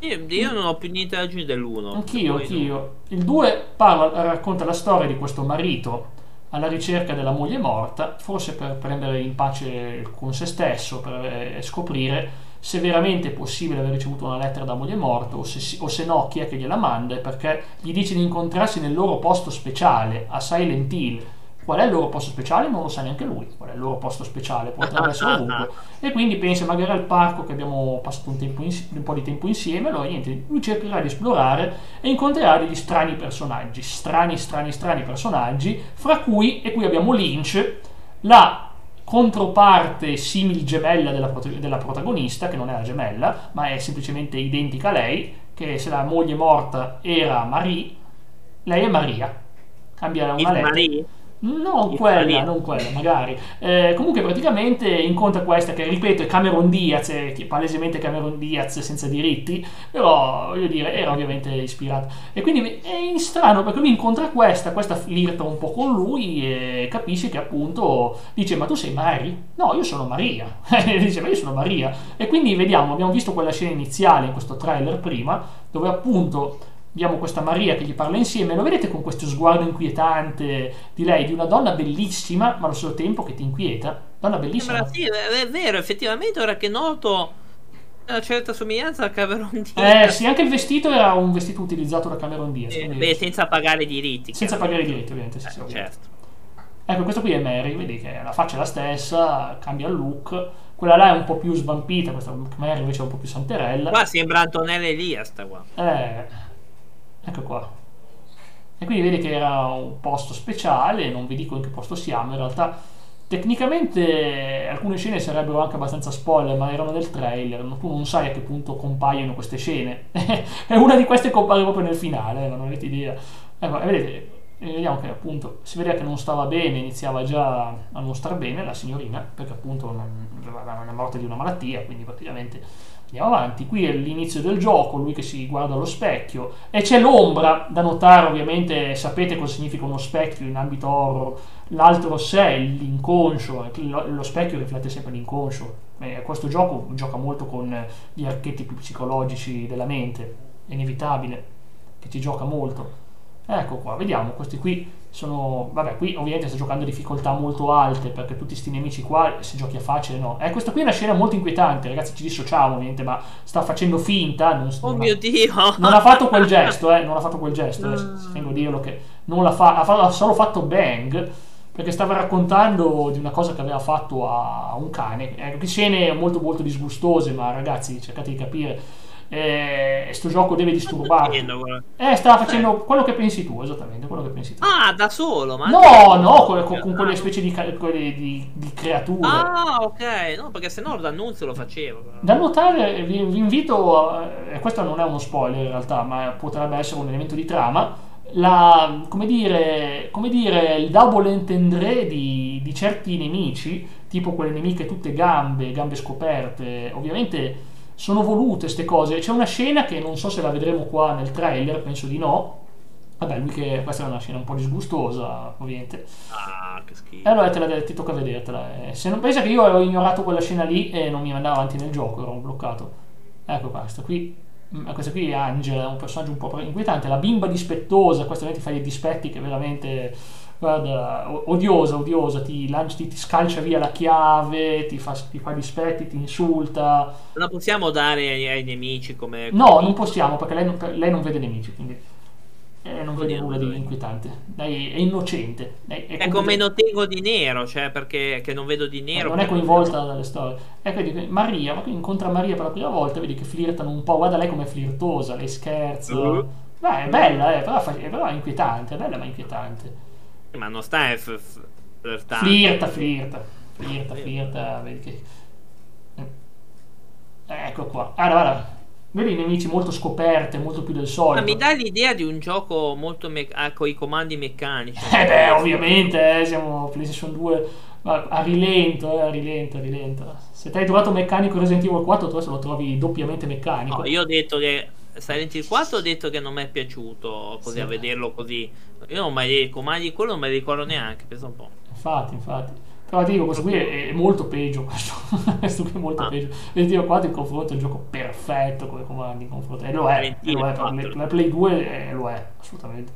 Io, io non ho più niente da aggiungere dell'1. Anch'io, anch'io. Il 2 parla, racconta la storia di questo marito alla ricerca della moglie morta, forse per prendere in pace con se stesso, per eh, scoprire se veramente è possibile aver ricevuto una lettera da moglie morta o se, o se no chi è che gliela manda, perché gli dice di incontrarsi nel loro posto speciale a Silent Hill Qual è il loro posto speciale? Non lo sa neanche lui. Qual è il loro posto speciale? Potrebbe essere ovunque. E quindi pensa magari al parco che abbiamo passato un, ins- un, po' di tempo insieme. Allora niente, lui cercherà di esplorare e incontrerà degli strani personaggi. Strani, strani, strani personaggi. Fra cui, e qui abbiamo Lynch, la controparte simil gemella della, della protagonista, che non è la gemella, ma è semplicemente identica a lei, che se la moglie morta era Marie, lei è Maria. Cambia una lettera. Non quella, non quella, magari. Eh, comunque praticamente incontra questa che, ripeto, è Cameron Diaz, è palesemente Cameron Diaz senza diritti, però, voglio dire, era ovviamente ispirato. E quindi è strano perché lui incontra questa, questa flirta un po' con lui e capisce che appunto dice, ma tu sei Mary? No, io sono Maria. dice, ma io sono Maria. E quindi vediamo, abbiamo visto quella scena iniziale in questo trailer prima, dove appunto abbiamo questa Maria che gli parla insieme, lo vedete con questo sguardo inquietante di lei, di una donna bellissima, ma allo stesso tempo che ti inquieta. Donna bellissima. Sembra, sì, è vero, effettivamente ora che noto una certa somiglianza a Cameron Diaz. Eh sì, anche il vestito era un vestito utilizzato da Cameron Diaz. Eh, beh, senza pagare i diritti. Senza pagare i diritti, ovviamente. Sì, eh, sì, ovviamente. Certo. Ecco, questo qui è Mary, vedi che la faccia è la stessa, cambia il look. Quella là è un po' più svampita, questa Mary invece è un po' più santerella. Qua sembra Antonella Elias, sta qua. Eh ecco qua. E quindi vedi che era un posto speciale non vi dico in che posto siamo in realtà tecnicamente alcune scene sarebbero anche abbastanza spoiler ma erano del trailer tu non sai a che punto compaiono queste scene. E una di queste compare proprio nel finale non avete idea. Ecco, e vedete vediamo che appunto si vedeva che non stava bene iniziava già a non star bene la signorina perché appunto una morte di una malattia quindi praticamente Andiamo avanti, qui è l'inizio del gioco, lui che si guarda allo specchio e c'è l'ombra da notare ovviamente, sapete cosa significa uno specchio in ambito horror, l'altro sé, l'inconscio, lo specchio riflette sempre l'inconscio. E questo gioco gioca molto con gli archetipi psicologici della mente, è inevitabile, che ci gioca molto. Ecco qua, vediamo, questi qui sono... Vabbè, qui ovviamente sto giocando a difficoltà molto alte perché tutti questi nemici qua, se giochi a facile, no. Eh, questa qui è una scena molto inquietante, ragazzi, ci dissociamo, ovviamente, ma sta facendo finta. Non, Oh non mio ha, Dio! non ha fatto quel gesto, eh, non ha fatto quel gesto, eh, Mm. tengo a dirlo che non l'ha fa- ha, solo fatto bang perché stava raccontando di una cosa che aveva fatto a un cane. Ecco, che scene molto molto disgustose, ma ragazzi, cercate di capire. Eh, sto gioco deve quello- Eh, stava facendo quello che pensi tu, esattamente, quello che pensi tu. Ah, da solo, ma... No, no, con, con- con quelle specie di, quelle di- di creature. Ah, ok, no, perché sennò l'annunzio lo facevo. però. Da notare, vi, vi invito, a- e questo non è uno spoiler in realtà, ma potrebbe essere un elemento di trama, la, come, dire, come dire, il double entendre di, di certi nemici, tipo quelle nemiche tutte gambe, gambe scoperte, ovviamente sono volute queste cose. C'è una scena che non so se la vedremo qua nel trailer, penso di no. Vabbè, lui che questa è una scena un po' disgustosa, ovviamente. Ah, che E schifo. allora te la, ti tocca vedertela. Eh, Se non pensa che io avevo ignorato quella scena lì e non mi andavo avanti nel gioco, ero bloccato. Ecco qua, questa qui. mm, Questa qui è Angela, un personaggio un po' inquietante. La bimba dispettosa, questa ti fa dei dispetti che veramente. Guarda, o- odiosa, odiosa, ti, lancia, ti, ti scalcia via la chiave, ti fa, ti fa dispetti, ti insulta. Non la possiamo dare ai, ai nemici come... No, come- non possiamo perché lei non, lei non vede nemici, quindi eh, non vede nulla di inquietante. Lei è innocente. Lei È come non tengo di nero, cioè perché che non vedo di nero. non è coinvolta dalle storie. E vedi Maria, ma qui incontra Maria per la prima volta, vedi che flirtano un po', guarda lei come flirtosa, lei scherza. Uh. Beh, è bella, eh, però, fa- però è inquietante, è bella ma inquietante. Ma non sta f- f- flirtando. Flirta, flirta, flirta, flirta, vedi che... Eh, Ecco qua. Allora, guarda, vedi i nemici molto scoperte, molto più del Ma solito. mi dà l'idea di un gioco molto me- ah, con i comandi meccanici. Eh beh, ovviamente, eh, siamo PlayStation 2 ma a rilento, eh, a rilento, a rilento. Se ti hai trovato meccanico Resident Evil 4, tu adesso lo trovi doppiamente meccanico. No, io ho detto che Silent Hill 4 ho detto che non mi è piaciuto così Sì. a vederlo così. Io non mai i comandi di quello non me li ricordo neanche, pensa un po'. Infatti, infatti. Però dico, questo qui è, è molto peggio. Questo, questo qui è molto Ah. peggio. Evil 4 in confronto è un gioco perfetto come comandi in confronto. E lo è, e lo è per 4. la Play 2 eh, lo è, assolutamente.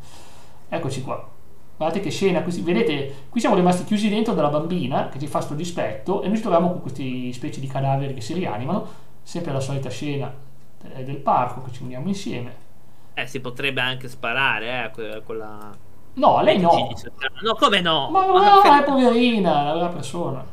Eccoci qua. Guardate che scena, così, vedete, qui siamo rimasti chiusi dentro dalla bambina che ci fa sto dispetto e noi ci troviamo con questi specie di cadaveri che si rianimano, sempre la solita scena del parco che ci uniamo insieme. Eh, si potrebbe anche sparare, eh, que- quella... No, lei no. No, come no? Ma Ma no, è poverina, è una brava persona.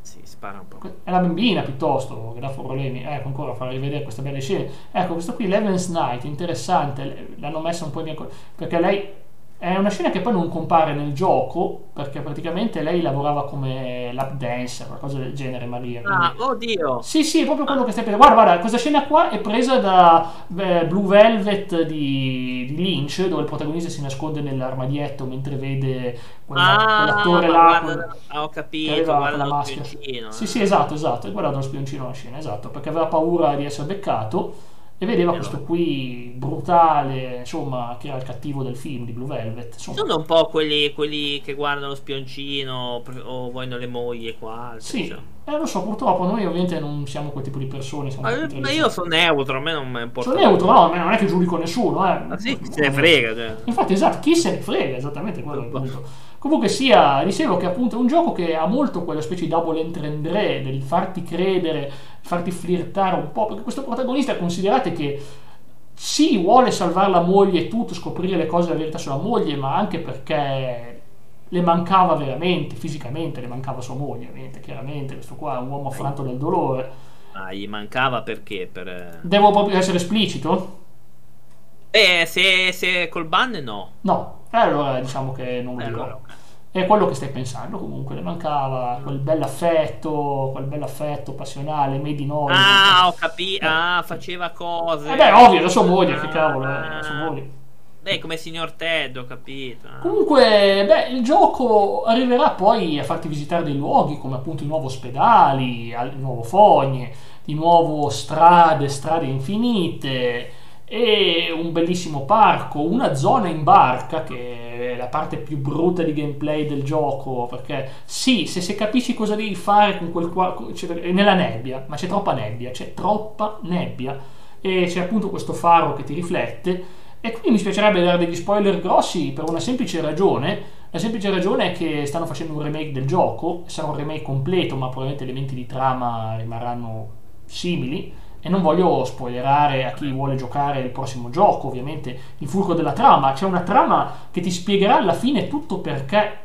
Sì, spara un po'. È la bambina piuttosto che dà problemi. Ecco, ancora far rivedere queste belle scene. Ecco, questo qui, Leven's Night, interessante. L'hanno messa un po' in... perché lei è una scena che poi non compare nel gioco, perché praticamente lei lavorava come lap dancer, qualcosa del genere, Maria. quindi- Ah, oddio! Sì, sì, è proprio quello che stai pensando. Guarda, guarda, questa scena qua è presa da eh, Blue Velvet di, di Lynch, dove il protagonista si nasconde nell'armadietto mentre vede quella- quell'attore Ah, là. guarda, quel- ah, ho capito, guarda lo maschera. spioncino. Sì, eh. sì, esatto, esatto. Guarda lo spioncino la scena, esatto, perché aveva paura di essere beccato e vedeva questo qui brutale, insomma, che era il cattivo del film di Blue Velvet. Insomma. Sono un po' quelli, quelli che guardano lo spioncino o vogliono le mogli qua. Sì, cioè. Eh, lo so, purtroppo noi ovviamente non siamo quel tipo di persone. Siamo Ma, io sono neutro, a me non mi importa. Sono neutro, no, non è che giudico nessuno, eh. Ma sì, chi se ne frega. Cioè. Infatti, esatto, chi se ne frega, esattamente quello è il punto. Comunque sia, dicevo che appunto è un gioco che ha molto quella specie di double entendre, del farti credere, farti flirtare un po', perché questo protagonista considerate che sì, vuole salvare la moglie e tutto, scoprire le cose, la verità sulla moglie, ma anche perché le mancava veramente, fisicamente le mancava sua moglie, ovviamente, chiaramente, questo qua è un uomo affranto dal dolore. Ah, gli mancava perché? Per... eh, Devo proprio essere esplicito? Eh, se, se col ban no. No, e allora diciamo che non lo Eh, dirò. allora, ok. È quello che stai pensando comunque, le mancava quel bell'affetto, quel bell'affetto passionale, made in oil. Ah, ho capito. Ah, faceva cose. Eh beh, ovvio, la sua moglie, che Ah, cavolo, eh, la sua moglie. Beh, come signor Ted, ho capito. Ah. Comunque, beh, il gioco arriverà poi a farti visitare dei luoghi come appunto di nuovo ospedali, al- di nuovo fogne, di nuovo strade, strade infinite e un bellissimo parco, una zona in barca che è la parte più brutta di gameplay del gioco perché sì, se, se capisci cosa devi fare con quel qua, c'è- è nella nebbia, ma c'è troppa nebbia, c'è troppa nebbia e c'è appunto questo faro che ti riflette E quindi mi spiacerebbe dare degli spoiler grossi per una semplice ragione. La semplice ragione è che stanno facendo un remake del gioco, sarà un remake completo, ma probabilmente elementi di trama rimarranno simili. E non voglio spoilerare a chi vuole giocare il prossimo gioco, ovviamente, il fulcro della trama. C'è una trama che ti spiegherà alla fine tutto perché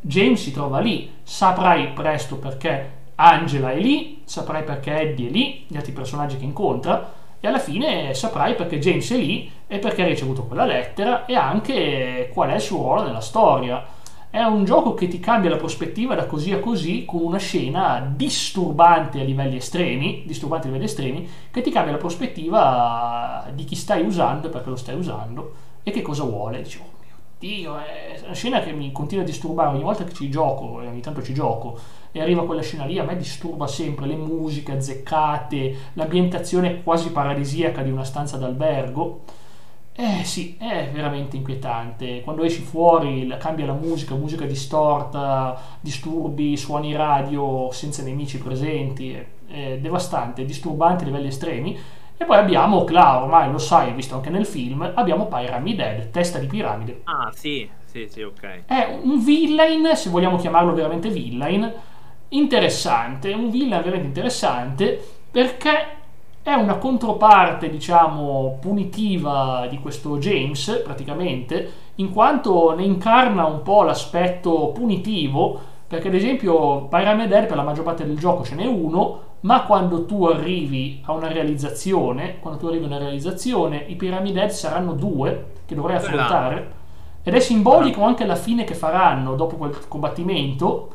James si trova lì. Saprai presto perché Angela è lì, saprai perché Eddie è lì, gli altri personaggi che incontra e alla fine saprai perché James è lì e perché ha ricevuto quella lettera e anche qual è il suo ruolo nella storia. È un gioco che ti cambia la prospettiva da così a così con una scena disturbante a livelli estremi, disturbante a livelli estremi, che ti cambia la prospettiva di chi stai usando perché lo stai usando e che cosa vuole. Dici, oh mio Dio, è una scena che mi continua a disturbare ogni volta che ci gioco, e ogni tanto ci gioco, e arriva quella scena lì, a me disturba sempre le musiche azzeccate, l'ambientazione quasi paradisiaca di una stanza d'albergo. Eh sì, è veramente inquietante. Quando esci fuori cambia la musica, musica distorta, disturbi, suoni radio senza nemici presenti, è, è devastante, disturbante a livelli estremi. E poi abbiamo, Cla, ormai lo sai, visto anche nel film, abbiamo Pyramid Head, testa di piramide. Ah sì, sì, sì, ok. È un villain, se vogliamo chiamarlo veramente villain, interessante, un villain veramente interessante perché è una controparte, diciamo, punitiva di questo James, praticamente, in quanto ne incarna un po' l'aspetto punitivo, perché ad esempio Pyramid Head per la maggior parte del gioco ce n'è uno, ma quando tu arrivi a una realizzazione, quando tu arrivi a una realizzazione, i Pyramid Head saranno due che dovrai affrontare, ed è simbolico anche la fine che faranno dopo quel combattimento,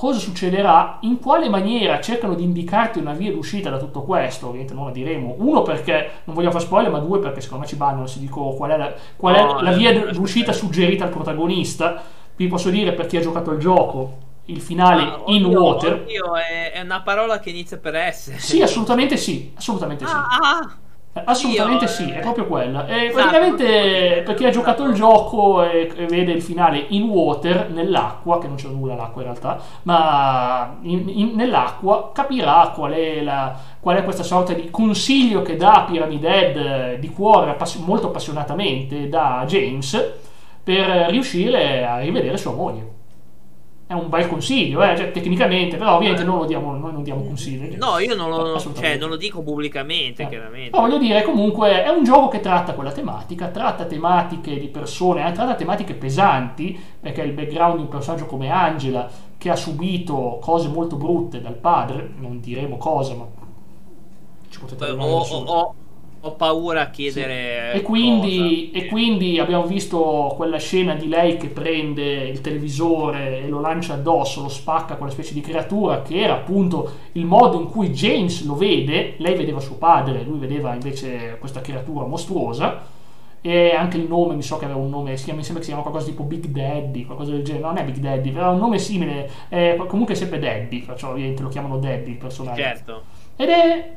cosa succederà, in quale maniera cercano di indicarti una via d'uscita da tutto questo, ovviamente non la diremo, uno perché non voglio fare spoiler, ma due perché secondo me ci bannano se dico qual è la, qual è No, la eh, via d'uscita suggerita al protagonista, vi posso dire per chi ha giocato il gioco, il finale Ah, in oddio, water, oddio, è, è una parola che inizia per S. sì assolutamente sì, assolutamente sì. Ah, ah, Assolutamente Io, sì, eh, è proprio quella. E esatto, praticamente proprio per chi ha giocato il gioco e, e vede il finale in water, nell'acqua, che non c'è nulla all'acqua in realtà, ma in- in- nell'acqua capirà qual è, la- qual è questa sorta di consiglio che dà Pyramid Head eh, di cuore appass- molto appassionatamente da James per riuscire a rivedere sua moglie. È un bel consiglio, eh, cioè, tecnicamente, però ovviamente non lo diamo, noi non diamo consigli. No, io non lo, cioè, non lo dico pubblicamente, Eh. chiaramente. No, voglio dire, comunque è un gioco che tratta quella tematica, tratta tematiche di persone, eh, tratta tematiche pesanti, perché il background di un personaggio come Angela, che ha subito cose molto brutte dal padre, non diremo cosa, ma ci potete soli. Ho- paura a chiedere. E quindi, e quindi abbiamo visto quella scena di lei che prende il televisore e lo lancia addosso, lo spacca quella specie di creatura che era appunto il modo in cui James lo vede. Lei vedeva suo padre, lui vedeva invece questa creatura mostruosa. E anche il nome, mi so che aveva un nome, si chiama, mi sembra che si chiama qualcosa tipo Big Daddy, qualcosa del genere. Non è Big Daddy, aveva un nome simile, eh, comunque è sempre Daddy, faccio ovviamente lo chiamano Daddy il personaggio. Certo. Ed è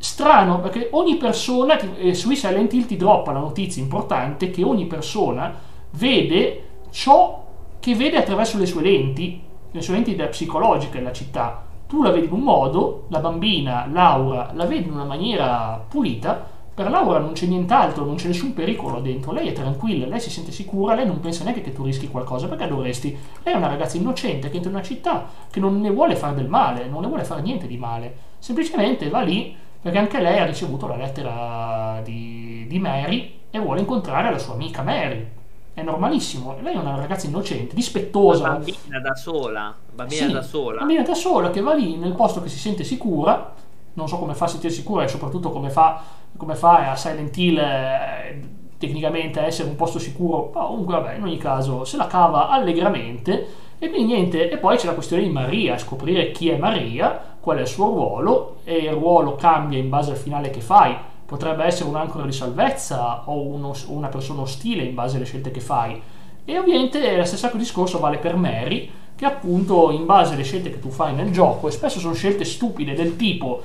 strano perché ogni persona, eh, sui Silent Hill ti droppa la notizia importante che ogni persona vede ciò che vede attraverso le sue lenti, le sue lenti psicologiche della città. Tu la vedi in un modo, la bambina Laura la vede in una maniera pulita, per Laura non c'è nient'altro, non c'è nessun pericolo dentro, lei è tranquilla, lei si sente sicura, lei non pensa neanche che tu rischi qualcosa, perché dovresti? Lei è una ragazza innocente che entra in una città, che non ne vuole fare del male, non ne vuole fare niente di male, semplicemente va lì perché anche lei ha ricevuto la lettera di, di Mary e vuole incontrare la sua amica Mary. È normalissimo, lei è una ragazza innocente, dispettosa. Una bambina da sola. Bambina Sì, da sola. bambina da sola che va lì nel posto che si sente sicura, non so come fa a sentire sicura e soprattutto come fa, come fa a Silent Hill eh, tecnicamente a essere un posto sicuro, ma comunque vabbè, in ogni caso se la cava allegramente e quindi niente, e poi c'è la questione di Maria, scoprire chi è Maria, qual è il suo ruolo e il ruolo cambia in base al finale che fai. Potrebbe essere un'ancora di salvezza o uno- una persona ostile in base alle scelte che fai. E ovviamente lo stesso discorso vale per Mary, che appunto in base alle scelte che tu fai nel gioco, e spesso sono scelte stupide del tipo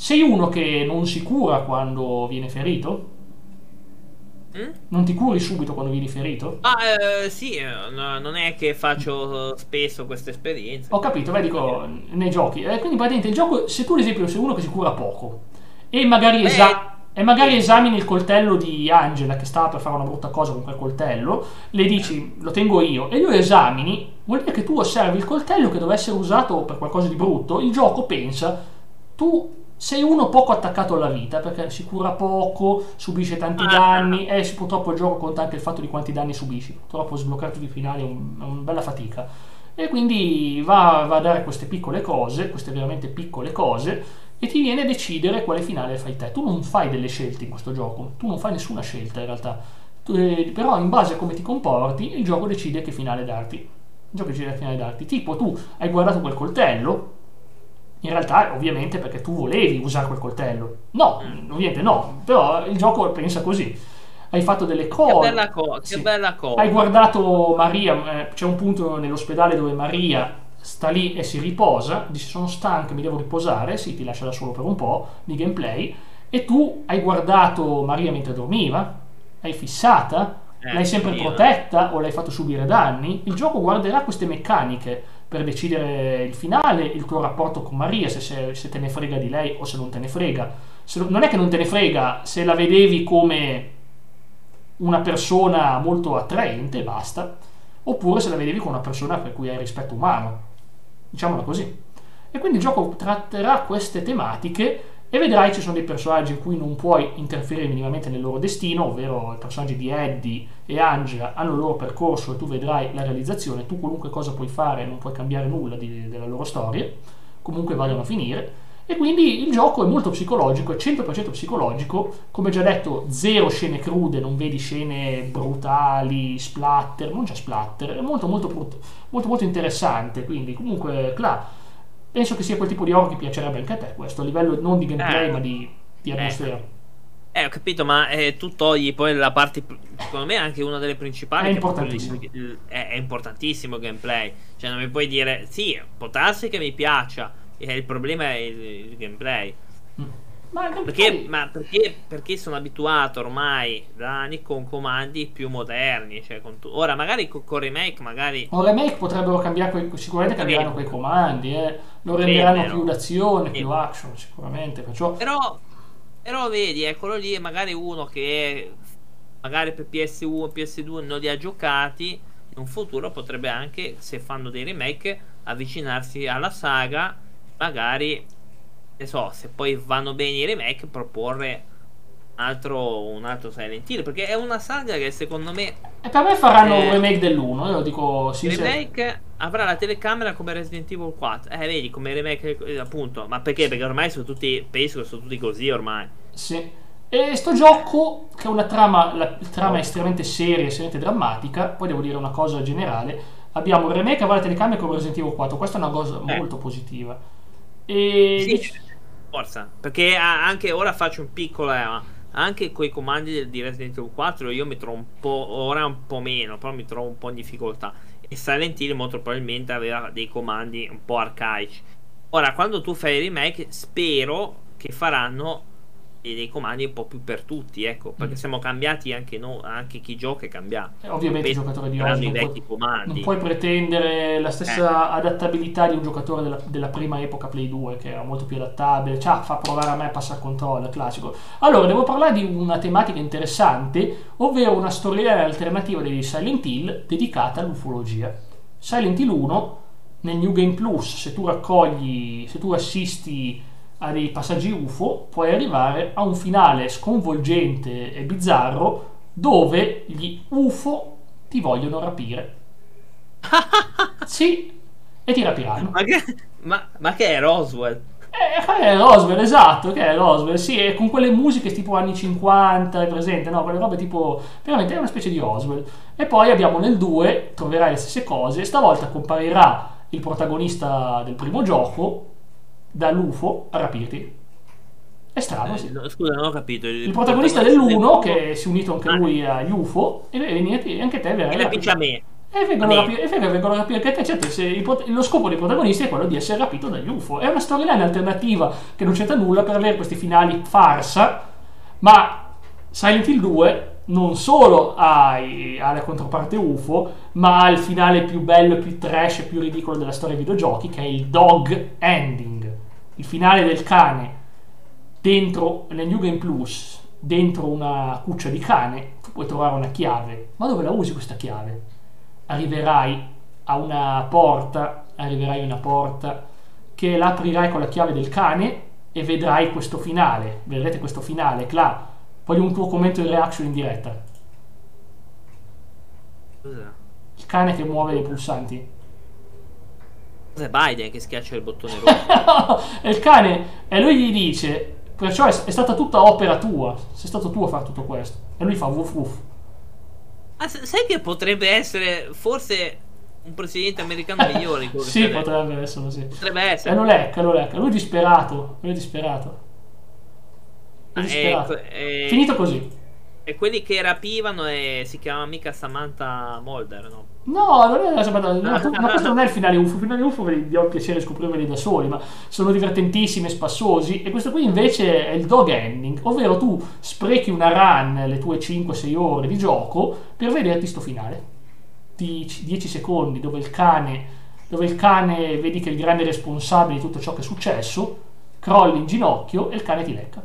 sei uno che non si cura quando viene ferito? Mm? Non ti curi subito quando vieni ferito? Ah, eh, sì, eh, no, non è che faccio spesso questa esperienza. Ho capito, vedi, dico, nei giochi. Eh, quindi praticamente il gioco, se tu ad esempio sei uno che si cura poco e magari esa- e magari esamini il coltello di Angela che stava per fare una brutta cosa con quel coltello, le dici lo tengo io e lo esamini, vuol dire che tu osservi il coltello che deve essere usato per qualcosa di brutto, il gioco pensa tu sei uno poco attaccato alla vita perché si cura poco, subisce tanti danni e purtroppo il gioco conta anche il fatto di quanti danni subisci. Purtroppo sbloccare tutti i finali è, un, è una bella fatica. E quindi va, va, a dare queste piccole cose, queste veramente piccole cose, e ti viene a decidere quale finale fai te. Tu non fai delle scelte in questo gioco, tu non fai nessuna scelta in realtà. Tu, eh, però in base a come ti comporti, il gioco decide che finale darti. Il gioco decide che finale darti. Tipo, tu hai guardato quel coltello, in realtà, ovviamente, perché tu volevi usare quel coltello. No, mm. ovviamente no, però il gioco pensa così. Hai fatto delle cose. Che bella, co- sì. che bella cosa. Hai guardato Maria, eh, c'è un punto nell'ospedale dove Maria sta lì e si riposa, dice sono stanca, mi devo riposare, sì, ti lascia da solo per un po' di gameplay, e tu hai guardato Maria mentre dormiva, l'hai fissata, eh, l'hai sempre protetta o l'hai fatto subire danni, il gioco guarderà queste meccaniche per decidere il finale, il tuo rapporto con Maria, se, se, se te ne frega di lei o se non te ne frega. Se, non è che non te ne frega, se la vedevi come una persona molto attraente, basta, oppure se la vedevi come una persona per cui hai rispetto umano, diciamola così. E quindi il gioco tratterà queste tematiche e vedrai ci sono dei personaggi in cui non puoi interferire minimamente nel loro destino, ovvero i personaggi di Eddie e Angela hanno il loro percorso e tu vedrai la realizzazione, tu qualunque cosa puoi fare, non puoi cambiare nulla di, della loro storia, comunque vadano a finire. E quindi il gioco è molto psicologico, è 100% psicologico, come già detto, zero scene crude, non vedi scene brutali, splatter, non c'è splatter, è molto molto, molto, molto, interessante, quindi comunque, clar, penso che sia quel tipo di horror che piacerebbe anche a te questo a livello non di gameplay eh. ma di, di atmosfera eh. eh. ho capito, ma eh, tu togli poi la parte, secondo me, anche una delle principali. È importantissimo. Il, è, è, importantissimo il gameplay. Cioè, non mi puoi dire, sì, può darsi che mi piaccia, e il problema è il, il gameplay. Mm. Ma, perché, ma perché, perché, sono abituato ormai da anni con comandi più moderni. Cioè tu- ora, magari con, con remake, magari. Con remake potrebbero cambiare, quei, sicuramente cambieranno quei comandi, eh. lo renderanno più d'azione, più action, sicuramente. Perciò... Però, però, vedi, eccolo lì, magari uno che magari per PS1 e PS2 non li ha giocati. In un futuro potrebbe anche, se fanno dei remake, avvicinarsi alla saga, magari ne so, se poi vanno bene i remake, proporre altro, un altro Silent Hill. Perché è una saga che secondo me. E per me faranno eh, un remake dell'1. Io lo dico sì. Il remake avrà la telecamera come Resident Evil 4. Eh, vedi, come remake, eh, appunto. Ma perché? Perché ormai sono tutti. Penso che sono tutti così ormai. Sì. E sto gioco, che è una trama, la trama è estremamente seria, estremamente drammatica. Poi devo dire una cosa generale. Abbiamo il remake avrà la telecamera come Resident Evil 4. Questa è una cosa eh. molto positiva. E sì. Forza, perché anche ora faccio un piccolo eh, anche quei comandi di Resident Evil 4 io mi trovo un po' ora un po' meno, però mi trovo un po' in difficoltà. E Silent Hill molto probabilmente aveva dei comandi un po' arcaici. Ora, quando tu fai il remake, spero che faranno e dei comandi un po' più per tutti, ecco, perché mm. siamo cambiati anche, no, anche chi gioca è cambiato. Eh, ovviamente il giocatore di oggi non puoi, non puoi pretendere la stessa eh. adattabilità di un giocatore della, della, prima epoca Play 2 che era molto più adattabile, cioè fa provare a me a passare controllo, classico. Allora, devo parlare di una tematica interessante, ovvero una storia alternativa di Silent Hill dedicata all'ufologia. Silent Hill 1 nel New Game Plus, se tu raccogli, se tu assisti a dei passaggi UFO, puoi arrivare a un finale sconvolgente e bizzarro dove gli UFO ti vogliono rapire. sì, e ti rapiranno. Ma che, ma, ma che è Roswell? Eh, è Roswell, esatto, che è Roswell, sì, e con quelle musiche tipo anni 50, è presente, no? Quelle robe tipo, veramente è una specie di Roswell. E poi abbiamo nel 2, troverai le stesse cose, stavolta comparirà il protagonista del primo gioco, dall'UFO a rapirti. È strano, eh, sì. No, scusa, non ho capito. Il, il protagonista, protagonista dell'uno, che si è unito anche ah. lui agli UFO, e, e anche te verrai. E rapisce a me. E vengono, a rapire, e vengono a rapire anche te. Certo, il, lo scopo dei protagonisti è quello di essere rapito dagli UFO. È una storyline alternativa che non c'entra nulla per avere questi finali farsa, ma Silent Hill 2 non solo ha, ha la controparte UFO, ma ha il finale più bello, più trash e più ridicolo della storia dei videogiochi, che è il dog ending. Il finale del cane dentro nel New Game Plus dentro una cuccia di cane, tu puoi trovare una chiave, ma dove la usi questa chiave? Arriverai a una porta, arriverai a una porta che l'aprirai con la chiave del cane e vedrai questo finale, vedrete questo finale, Cla, voglio un tuo commento in reaction in diretta. Cos'è? Il cane che muove i pulsanti. Cos'è Biden che schiaccia il bottone rosso? è il cane e lui gli dice perciò è, è, stata tutta opera tua sei stato tu a fare tutto questo. E lui fa wuff wuff ah, sai che potrebbe essere forse un presidente americano migliore sì potrebbe essere sì. Potrebbe essere. e lo lecca lo lecca. Lui è disperato lui è disperato. È Ah, disperato. ecco, eh, finito così. e quelli che rapivano e si chiama mica Samantha Mulder no? No, non è no, ma questo non è il finale UFO. Il finale UFO vi ho il piacere scoprirveli da soli, ma sono divertentissimi e spassosi. E questo qui invece è il dog ending, ovvero tu sprechi una run, le tue 5-6 ore di gioco, per vederti sto finale. Di 10 secondi dove il cane, dove il cane vedi che è il grande responsabile di tutto ciò che è successo, crolli in ginocchio e il cane ti lecca.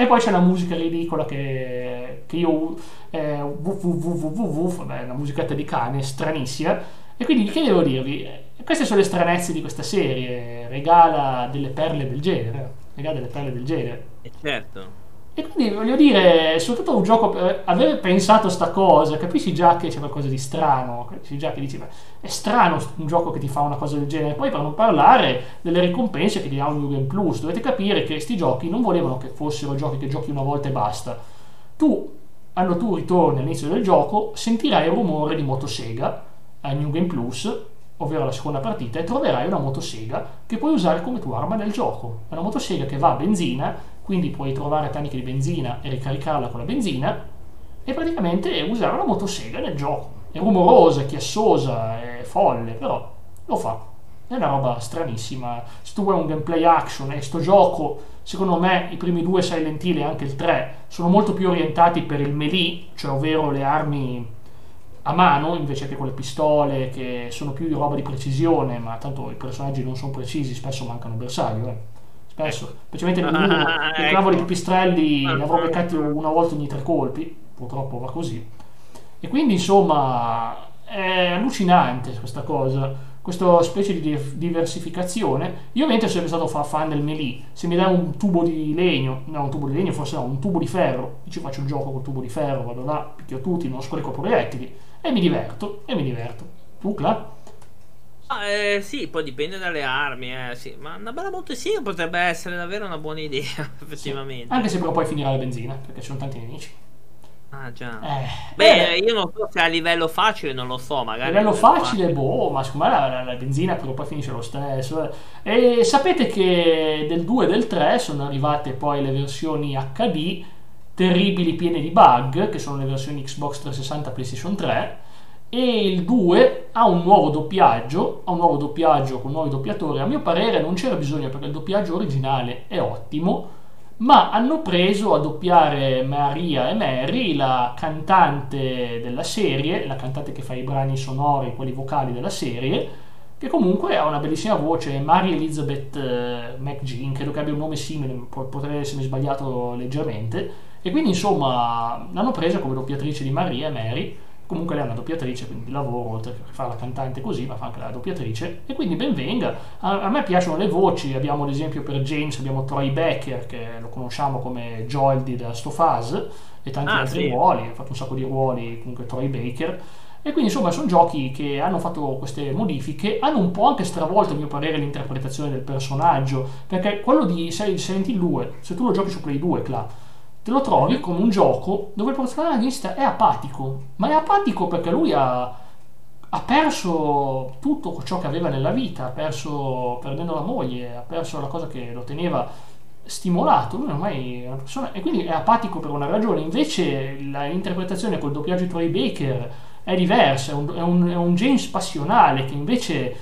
E poi c'è la musica ridicola che, che io. Eh, www, vabbè, una musichetta di cane stranissima. E quindi che devo dirvi? Queste sono le stranezze di questa serie. Regala delle perle del genere. Regala delle perle del genere. E certo. E quindi voglio dire, soprattutto un gioco per aver pensato sta cosa, capisci già che c'è qualcosa di strano, capisci già che dici, ma è strano un gioco che ti fa una cosa del genere. Poi per non parlare delle ricompense che ti dà un New Game Plus, dovete capire che questi giochi non volevano che fossero giochi che giochi una volta e basta. Tu, quando tu ritorni all'inizio del gioco, sentirai il rumore di motosega al New Game Plus, ovvero la seconda partita, e troverai una motosega che puoi usare come tua arma nel gioco. È una motosega che va a benzina quindi puoi trovare taniche di benzina e ricaricarla con la benzina e praticamente usare una motosega nel gioco. È rumorosa, chiassosa, è folle, però lo fa. È una roba stranissima. Se tu vuoi un gameplay action e sto gioco, secondo me, i primi due Silent Hill e anche il 3 sono molto più orientati per il melee, cioè ovvero le armi a mano invece che con le pistole che sono più di roba di precisione, ma tanto i personaggi non sono precisi, spesso mancano bersaglio. Eh spesso, specialmente nell'uno, Ah, che cavoli di pipistrelli ne avrò beccati una volta ogni tre colpi, purtroppo va così. E quindi insomma è allucinante questa cosa, questa specie di div- diversificazione. Io ovviamente sono sempre stato fa- fan del melee, se mi dai un tubo di legno, no un tubo di legno forse no, un tubo di ferro, io ci faccio il gioco col tubo di ferro, vado là, picchio tutti, non spreco proiettili e mi diverto, e mi diverto. Tu, Cla? Ah, eh, sì, poi dipende dalle armi, eh, sì. Ma una bella motosega potrebbe essere davvero una buona idea, effettivamente. Anche se però poi finirà la benzina, perché ci sono tanti nemici. Ah, già. Eh, Beh, eh, io non so se a livello facile, non lo so, magari. livello a livello facile, boh, ma secondo me la, la- la benzina però poi finisce lo stesso. eh. E sapete che del 2 e del 3 sono arrivate poi le versioni HD terribili, piene di bug, che sono le versioni Xbox 360 PlayStation 3. E il 2 ha un nuovo doppiaggio, ha un nuovo doppiaggio con nuovi doppiatori. A mio parere non c'era bisogno perché il doppiaggio originale è ottimo, ma hanno preso a doppiare Maria e Mary, la cantante della serie, la cantante che fa i brani sonori, quelli vocali della serie, che comunque ha una bellissima voce, Mary Elizabeth eh, McGean, credo che abbia un nome simile, po- potrei essermi sbagliato leggermente, e quindi insomma l'hanno presa come doppiatrice di Maria e Mary, comunque lei è una doppiatrice, quindi di lavoro, oltre che fare la cantante così, ma fa anche la doppiatrice, e quindi ben venga. A, a me piacciono le voci, abbiamo ad esempio per James, abbiamo Troy Becker, che lo conosciamo come Joel di The Last of Us, e tanti Ah, altri sì. ruoli, ha fatto un sacco di ruoli, comunque Troy Baker, e quindi insomma sono giochi che hanno fatto queste modifiche, hanno un po' anche stravolto a mio parere l'interpretazione del personaggio, perché quello di Silent Hill 2, se tu lo giochi su Play 2, Cla, te lo trovi come un gioco dove il protagonista è apatico, ma è apatico perché lui ha, ha perso tutto ciò che aveva nella vita, ha perso perdendo la moglie, ha perso la cosa che lo teneva stimolato, lui ormai è una persona e quindi è apatico per una ragione, invece l'interpretazione col doppiaggio di Troy Baker è diversa, è un, è un- è un James passionale che invece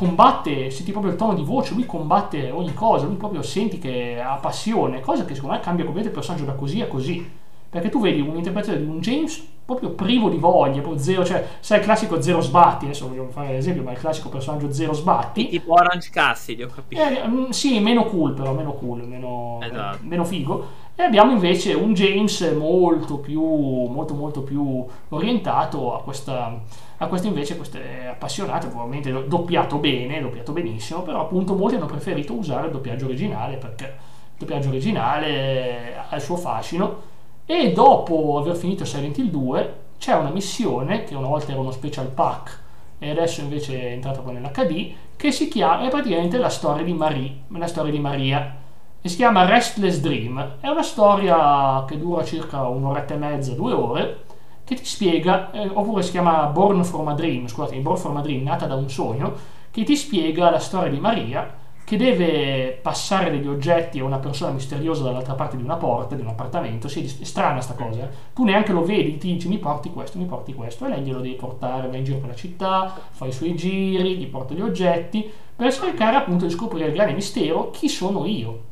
combatte, senti proprio il tono di voce, lui combatte ogni cosa, lui proprio senti che ha passione, cosa che secondo me cambia completamente il personaggio da così a così. Perché tu vedi un'interpretazione di un James proprio privo di voglia, proprio zero, cioè, sai il classico zero sbatti, adesso voglio fare l'esempio, ma il classico personaggio zero sbatti. Tipo Orange Cassidy, ho capito. Eh, mm, sì, meno cool però, meno cool, meno, Esatto. meno figo. E abbiamo invece un James molto più, molto, molto più orientato a questa, a queste invece queste appassionate, ovviamente doppiato bene, doppiato benissimo, però appunto molti hanno preferito usare il doppiaggio originale perché il doppiaggio originale ha il suo fascino e dopo aver finito Silent Hill 2 c'è una missione che una volta era uno special pack e adesso invece è entrata poi nell'HD che si chiama, è praticamente la storia di, Marie, la storia di Maria e si chiama Restless Dream. È una storia che dura circa un'oretta e mezza, due ore, che ti spiega, eh, oppure si chiama Born from a Dream, scusate, Born from a Dream, nata da un sogno, che ti spiega la storia di Maria che deve passare degli oggetti a una persona misteriosa dall'altra parte di una porta, di un appartamento. Sì, è strana sta cosa. Eh. Tu neanche lo vedi, ti dici mi porti questo, mi porti questo, e lei glielo devi portare, va in giro per la città, fa i suoi giri, gli porta gli oggetti, per cercare appunto di scoprire il grande mistero, chi sono io.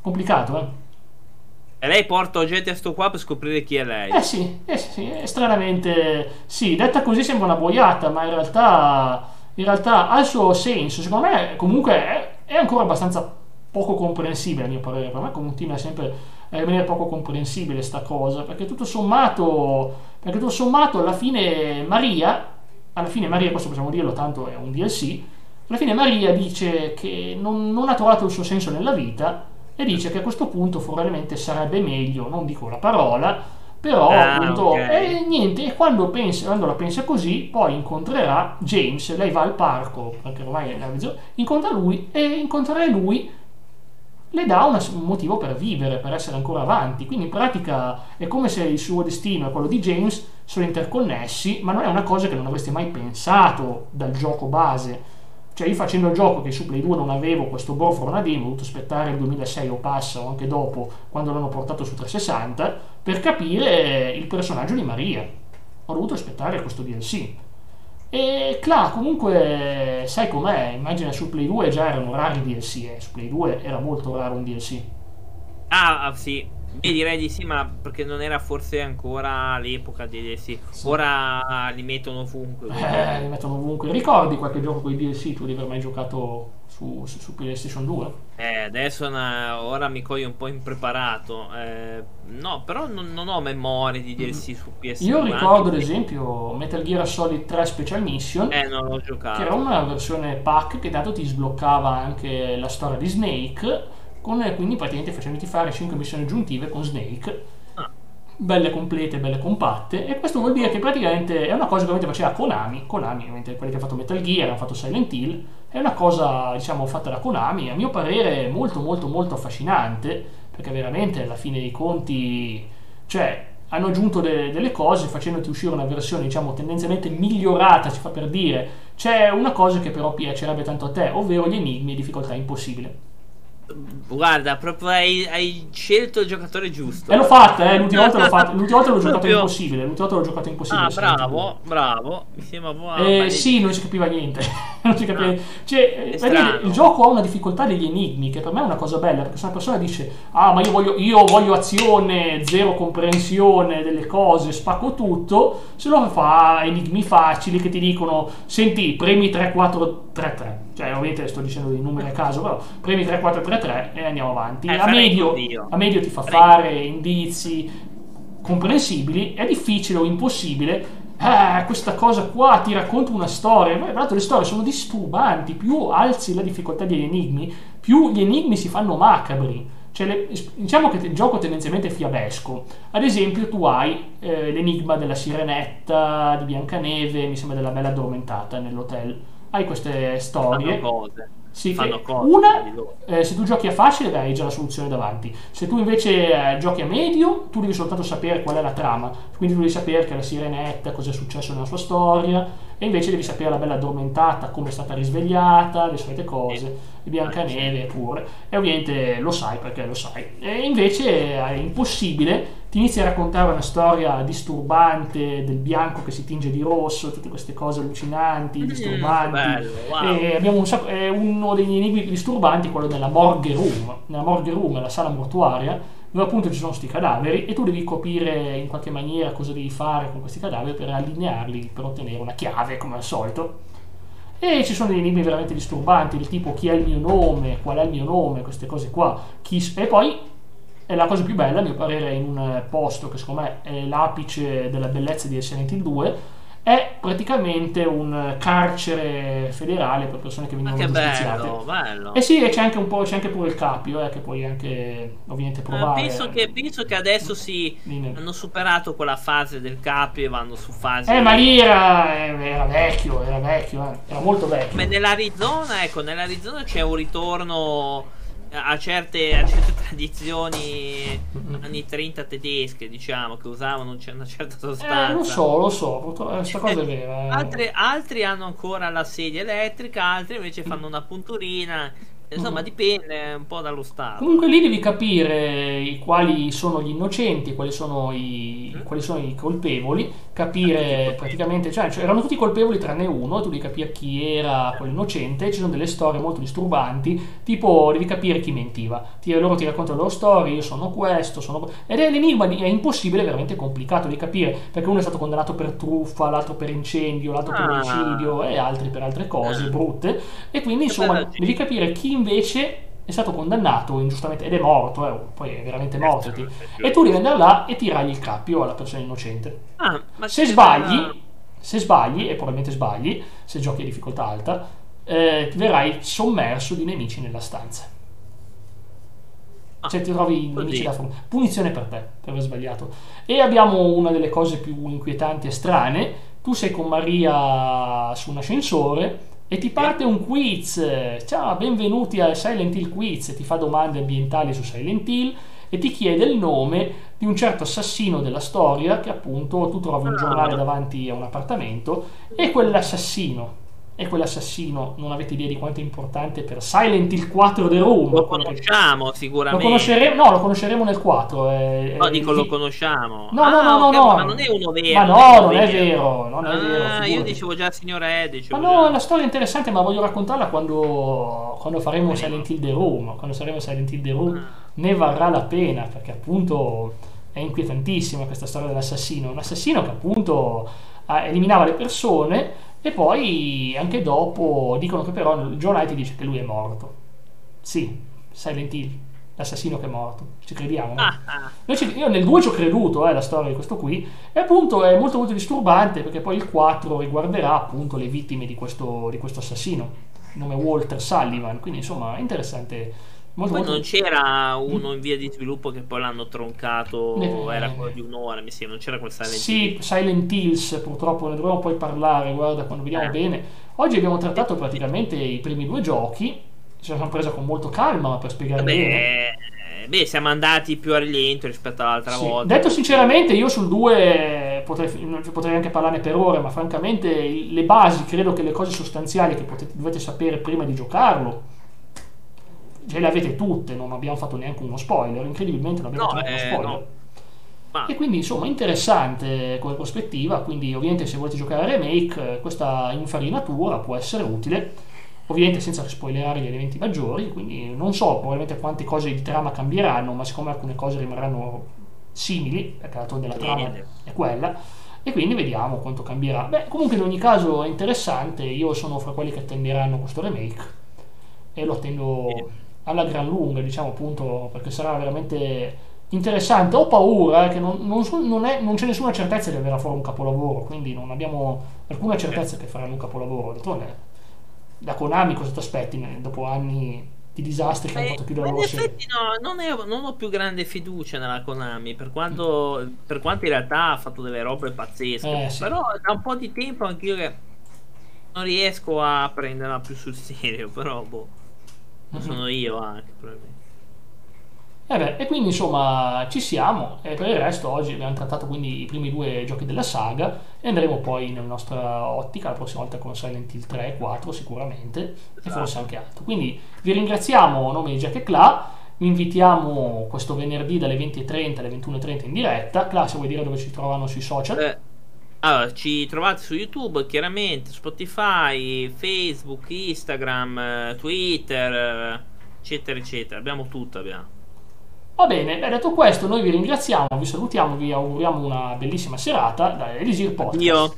Complicato, eh? E lei porta oggetti a sto qua per scoprire chi è lei. Eh sì, eh sì, stranamente sì, detta così sembra una boiata, ma in realtà in realtà ha il suo senso, secondo me comunque è, è ancora abbastanza poco comprensibile a mio parere, per me continua sempre a rimanere poco comprensibile sta cosa, perché tutto sommato, perché tutto sommato alla fine Maria, alla fine Maria, questo possiamo dirlo, tanto è un DLC, alla fine Maria dice che non, non ha trovato il suo senso nella vita e dice che a questo punto probabilmente sarebbe meglio, non dico la parola, però ah, appunto okay. e niente e quando, pensa, quando la pensa così poi incontrerà James lei va al parco perché ormai è la mezzo incontra lui e incontrare lui le dà un motivo per vivere per essere ancora avanti quindi in pratica è come se il suo destino e quello di James sono interconnessi ma non è una cosa che non avresti mai pensato dal gioco base cioè io facendo il gioco che su Play 2 non avevo questo Born from Dream, ho dovuto aspettare il 2006 o passa o anche dopo quando l'hanno portato su 360 per capire il personaggio di Maria. Ho dovuto aspettare questo DLC. E Cla comunque sai com'è, immagina su Play 2 già erano rari DLC, eh. su Play 2 era molto raro un DLC. Ah, sì, io direi di sì, ma perché non era forse ancora l'epoca dei DLC. Sì. Ora li mettono ovunque. Eh, li mettono ovunque. Ricordi qualche gioco con i DLC tu di aver mai giocato su, su, su PlayStation 2? Eh, adesso una, ora mi coglie un po' impreparato. Eh, no, però non, non, ho memoria di DLC mm. su PS2. Io ricordo ad esempio Metal Gear Solid 3 Special Mission. Eh, non l'ho giocato. Che era una versione pack che dato ti sbloccava anche la storia di Snake con, quindi praticamente facendoti fare 5 missioni aggiuntive con Snake. Ah. belle complete, belle compatte e questo vuol dire che praticamente è una cosa che ovviamente faceva Konami. Konami, ovviamente quelli che hanno fatto Metal Gear hanno fatto Silent Hill è una cosa diciamo fatta da Konami a mio parere molto molto molto affascinante perché veramente alla fine dei conti cioè hanno aggiunto de- delle cose facendoti uscire una versione diciamo tendenzialmente migliorata si fa per dire. C'è una cosa che però piacerebbe tanto a te ovvero gli enigmi e difficoltà impossibile Guarda, proprio hai, hai, scelto il giocatore giusto. E l'ho fatta, eh, l'ultima volta l'ho fatta. L'ultima volta l'ho giocato proprio... impossibile. L'ultima volta l'ho giocato impossibile. Ah, bravo, bravo. Mi sembra buono. Eh, sì, non si capiva niente. non si capiva ah, cioè, dire, il gioco ha una difficoltà degli enigmi, che per me è una cosa bella, perché se una persona dice, ah, ma io voglio, io voglio azione, zero comprensione delle cose, spacco tutto, se lo fa enigmi facili che ti dicono, senti, premi 3, 4, 3, 3 cioè ovviamente sto dicendo dei numeri a caso, però premi 3, 4, 3, 3 e andiamo avanti. Eh, a, medio, a, medio, ti fa fare indizi comprensibili, è difficile o impossibile. Eh, questa cosa qua ti racconta una storia. Tra l'altro le storie sono disturbanti, più alzi la difficoltà degli enigmi, più gli enigmi si fanno macabri. Cioè, le, diciamo che il gioco tendenzialmente è fiabesco. Ad esempio, tu hai eh, l'enigma della sirenetta, di Biancaneve, mi sembra della bella addormentata nell'hotel hai queste storie. Fanno cose. Sì, Fanno cose una, eh, se tu giochi a facile, hai già la soluzione davanti. Se tu invece eh, giochi a medio, tu devi soltanto sapere qual è la trama. Quindi tu devi sapere che la sirenetta, cosa è successo nella sua storia, e invece devi sapere la bella addormentata, come è stata risvegliata, le solite cose, e Biancaneve pure. E ovviamente lo sai perché lo sai. E invece è impossibile ti inizia a raccontare una storia disturbante del bianco che si tinge di rosso, tutte queste cose allucinanti, mm, disturbanti. Bello, wow. E abbiamo un sacco, è uno degli enigmi disturbanti, quello della morgue room. Nella morgue room, la sala mortuaria, dove appunto ci sono questi cadaveri e tu devi capire in qualche maniera cosa devi fare con questi cadaveri per allinearli, per ottenere una chiave come al solito. E ci sono degli enigmi veramente disturbanti, del tipo chi è il mio nome, qual è il mio nome, queste cose qua. E poi è la cosa più bella, a mio parere, in un posto che secondo me è l'apice della bellezza di Silent Hill 2 è praticamente un carcere federale per persone che vengono Ma giustiziate. bello, bello. E sì, e c'è anche un po', c'è anche pure il capio, eh, che puoi anche ovviamente Eh, provare. penso, che, penso che adesso si nel- hanno superato quella fase del capio e vanno su fasi. Eh, ma lì era, era vecchio, era vecchio, eh, era molto vecchio. Come nell'Arizona, ecco, nell'Arizona c'è un ritorno a certe, a certe tradizioni anni 30 tedesche, diciamo, che usavano un- una certa sostanza. Eh, lo so, lo so, questa cosa è vera. eh. Altri, altri hanno ancora la sedia elettrica, altri invece fanno una punturina. Insomma, Mhm. dipende un po' dallo stato. Comunque lì devi capire i- quali sono gli innocenti, quali sono i, Mm. quali sono i colpevoli, capire praticamente, cioè, cioè, erano tutti colpevoli tranne uno, tu devi capire chi era quello innocente, ci sono delle storie molto disturbanti, tipo devi capire chi mentiva, ti, loro ti raccontano le loro storie, io sono questo, sono... ed è l'enigma, è impossibile, è veramente complicato di capire, perché uno è stato condannato per truffa, l'altro per incendio, l'altro per Ah. omicidio e altri per altre cose Ah. brutte, e quindi insomma devi capire chi invece è stato condannato ingiustamente ed è morto, eh, poi è veramente morto. ti- E tu devi andare là e tirargli il cappio alla persona innocente. Ah, ma Se sbagli, bella- se sbagli, e probabilmente sbagli, se giochi a difficoltà alta, eh, verrai sommerso di nemici nella stanza. Ah, Cioè ti trovi i così. nemici da fuori. Punizione per te, per aver sbagliato. E abbiamo una delle cose più inquietanti e strane. Tu sei con Maria su un ascensore e ti parte un quiz. Ciao, benvenuti al Silent Hill Quiz. Ti fa domande ambientali su Silent Hill e ti chiede il nome di un certo assassino della storia che appunto tu trovi un giornale davanti a un appartamento e quell'assassino e quell'assassino non avete idea di quanto è importante per Silent Hill 4 The Room Lo conosciamo lo sicuramente. conosceremo, no, lo conosceremo nel 4. eh, No, eh, dico lo conosciamo. No, no, Ah, no, no, ok, no. Ma non è uno vero. Ma no, non è vero, non è ah, vero, io dicevo già signor Ed. Ma no, è una storia interessante, ma voglio raccontarla quando, quando faremo Vediamo. Silent Hill The Room. Quando saremo Silent Hill The Room Ah. ne varrà la pena, perché appunto è inquietantissima questa storia dell'assassino. Un assassino che appunto eliminava le persone e poi anche dopo dicono che però giornale ti dice che lui è morto. Sì, Silent Hill, l'assassino che è morto. Ci crediamo, no? Ah, ah. Ci- io nel 2 ci ho creduto, eh, la storia di questo qui, e appunto è molto molto disturbante perché poi il 4 riguarderà appunto le vittime di questo, di questo assassino, il nome Walter Sullivan, quindi insomma è interessante. Molto, Poi molto... non c'era uno in via di sviluppo che poi l'hanno troncato. Ne- Era quello di un'ora, mi sembra. Non c'era quel Silent Hill. Sì, Silent Hills purtroppo ne dovremo poi parlare, guarda quando vediamo Eh. bene. Oggi abbiamo trattato praticamente i primi due giochi, ci siamo presa con molto calma ma per spiegare bene. Vabbè, eh, beh, siamo andati più a rilento rispetto all'altra Sì. volta. Detto sinceramente, io sul 2 potrei, potrei anche parlarne per ore, ma francamente le basi, credo che le cose sostanziali che potete- dovete sapere prima di giocarlo, ce le avete tutte, non abbiamo fatto neanche uno spoiler, incredibilmente non abbiamo No, fatto uno eh, spoiler. no. Ma E quindi insomma interessante come prospettiva, quindi ovviamente se volete giocare a remake eh, questa infarinatura può essere utile, ovviamente senza spoilerare gli elementi maggiori, quindi non so probabilmente quante cose di trama cambieranno, ma siccome alcune cose rimarranno simili, perché la della trama è quella, e quindi vediamo quanto cambierà. Beh, comunque in ogni caso è interessante, io sono fra quelli che attenderanno questo remake e lo attendo. Alla gran lunga, diciamo appunto, perché sarà veramente interessante. Ho paura eh, che non, non so- non è- non c'è nessuna certezza che verrà fuori un capolavoro, quindi non abbiamo alcuna certezza che faranno un capolavoro. D'altronde, da Konami cosa ti aspetti dopo anni di disastri che hanno Eh, fatto chiudere la serie? effetti no, non, è- non ho più grande fiducia nella Konami, per quanto, per quanto in realtà ha fatto delle robe pazzesche. Eh, sì. Però da un po' di tempo anch'io che non riesco a prenderla più sul serio, però boh, Sono io anche probabilmente. Eh beh, e quindi insomma ci siamo e per il resto oggi abbiamo trattato quindi i primi due giochi della saga e andremo poi nella nostra ottica la prossima volta con Silent Hill 3 e 4 sicuramente e Esatto. forse anche altro. Quindi vi ringraziamo a nome di Jack e Cla, vi invitiamo questo venerdì dalle 20.30 alle 21.30 in diretta. Cla, se vuoi dire dove ci trovano sui social? Eh, allora, ci trovate su YouTube, chiaramente, Spotify, Facebook, Instagram, eh, Twitter, eh, eccetera, eccetera. Abbiamo tutto, abbiamo. Va bene, beh, detto questo noi vi ringraziamo, vi salutiamo, vi auguriamo una bellissima serata da Elisir Podcast. Io.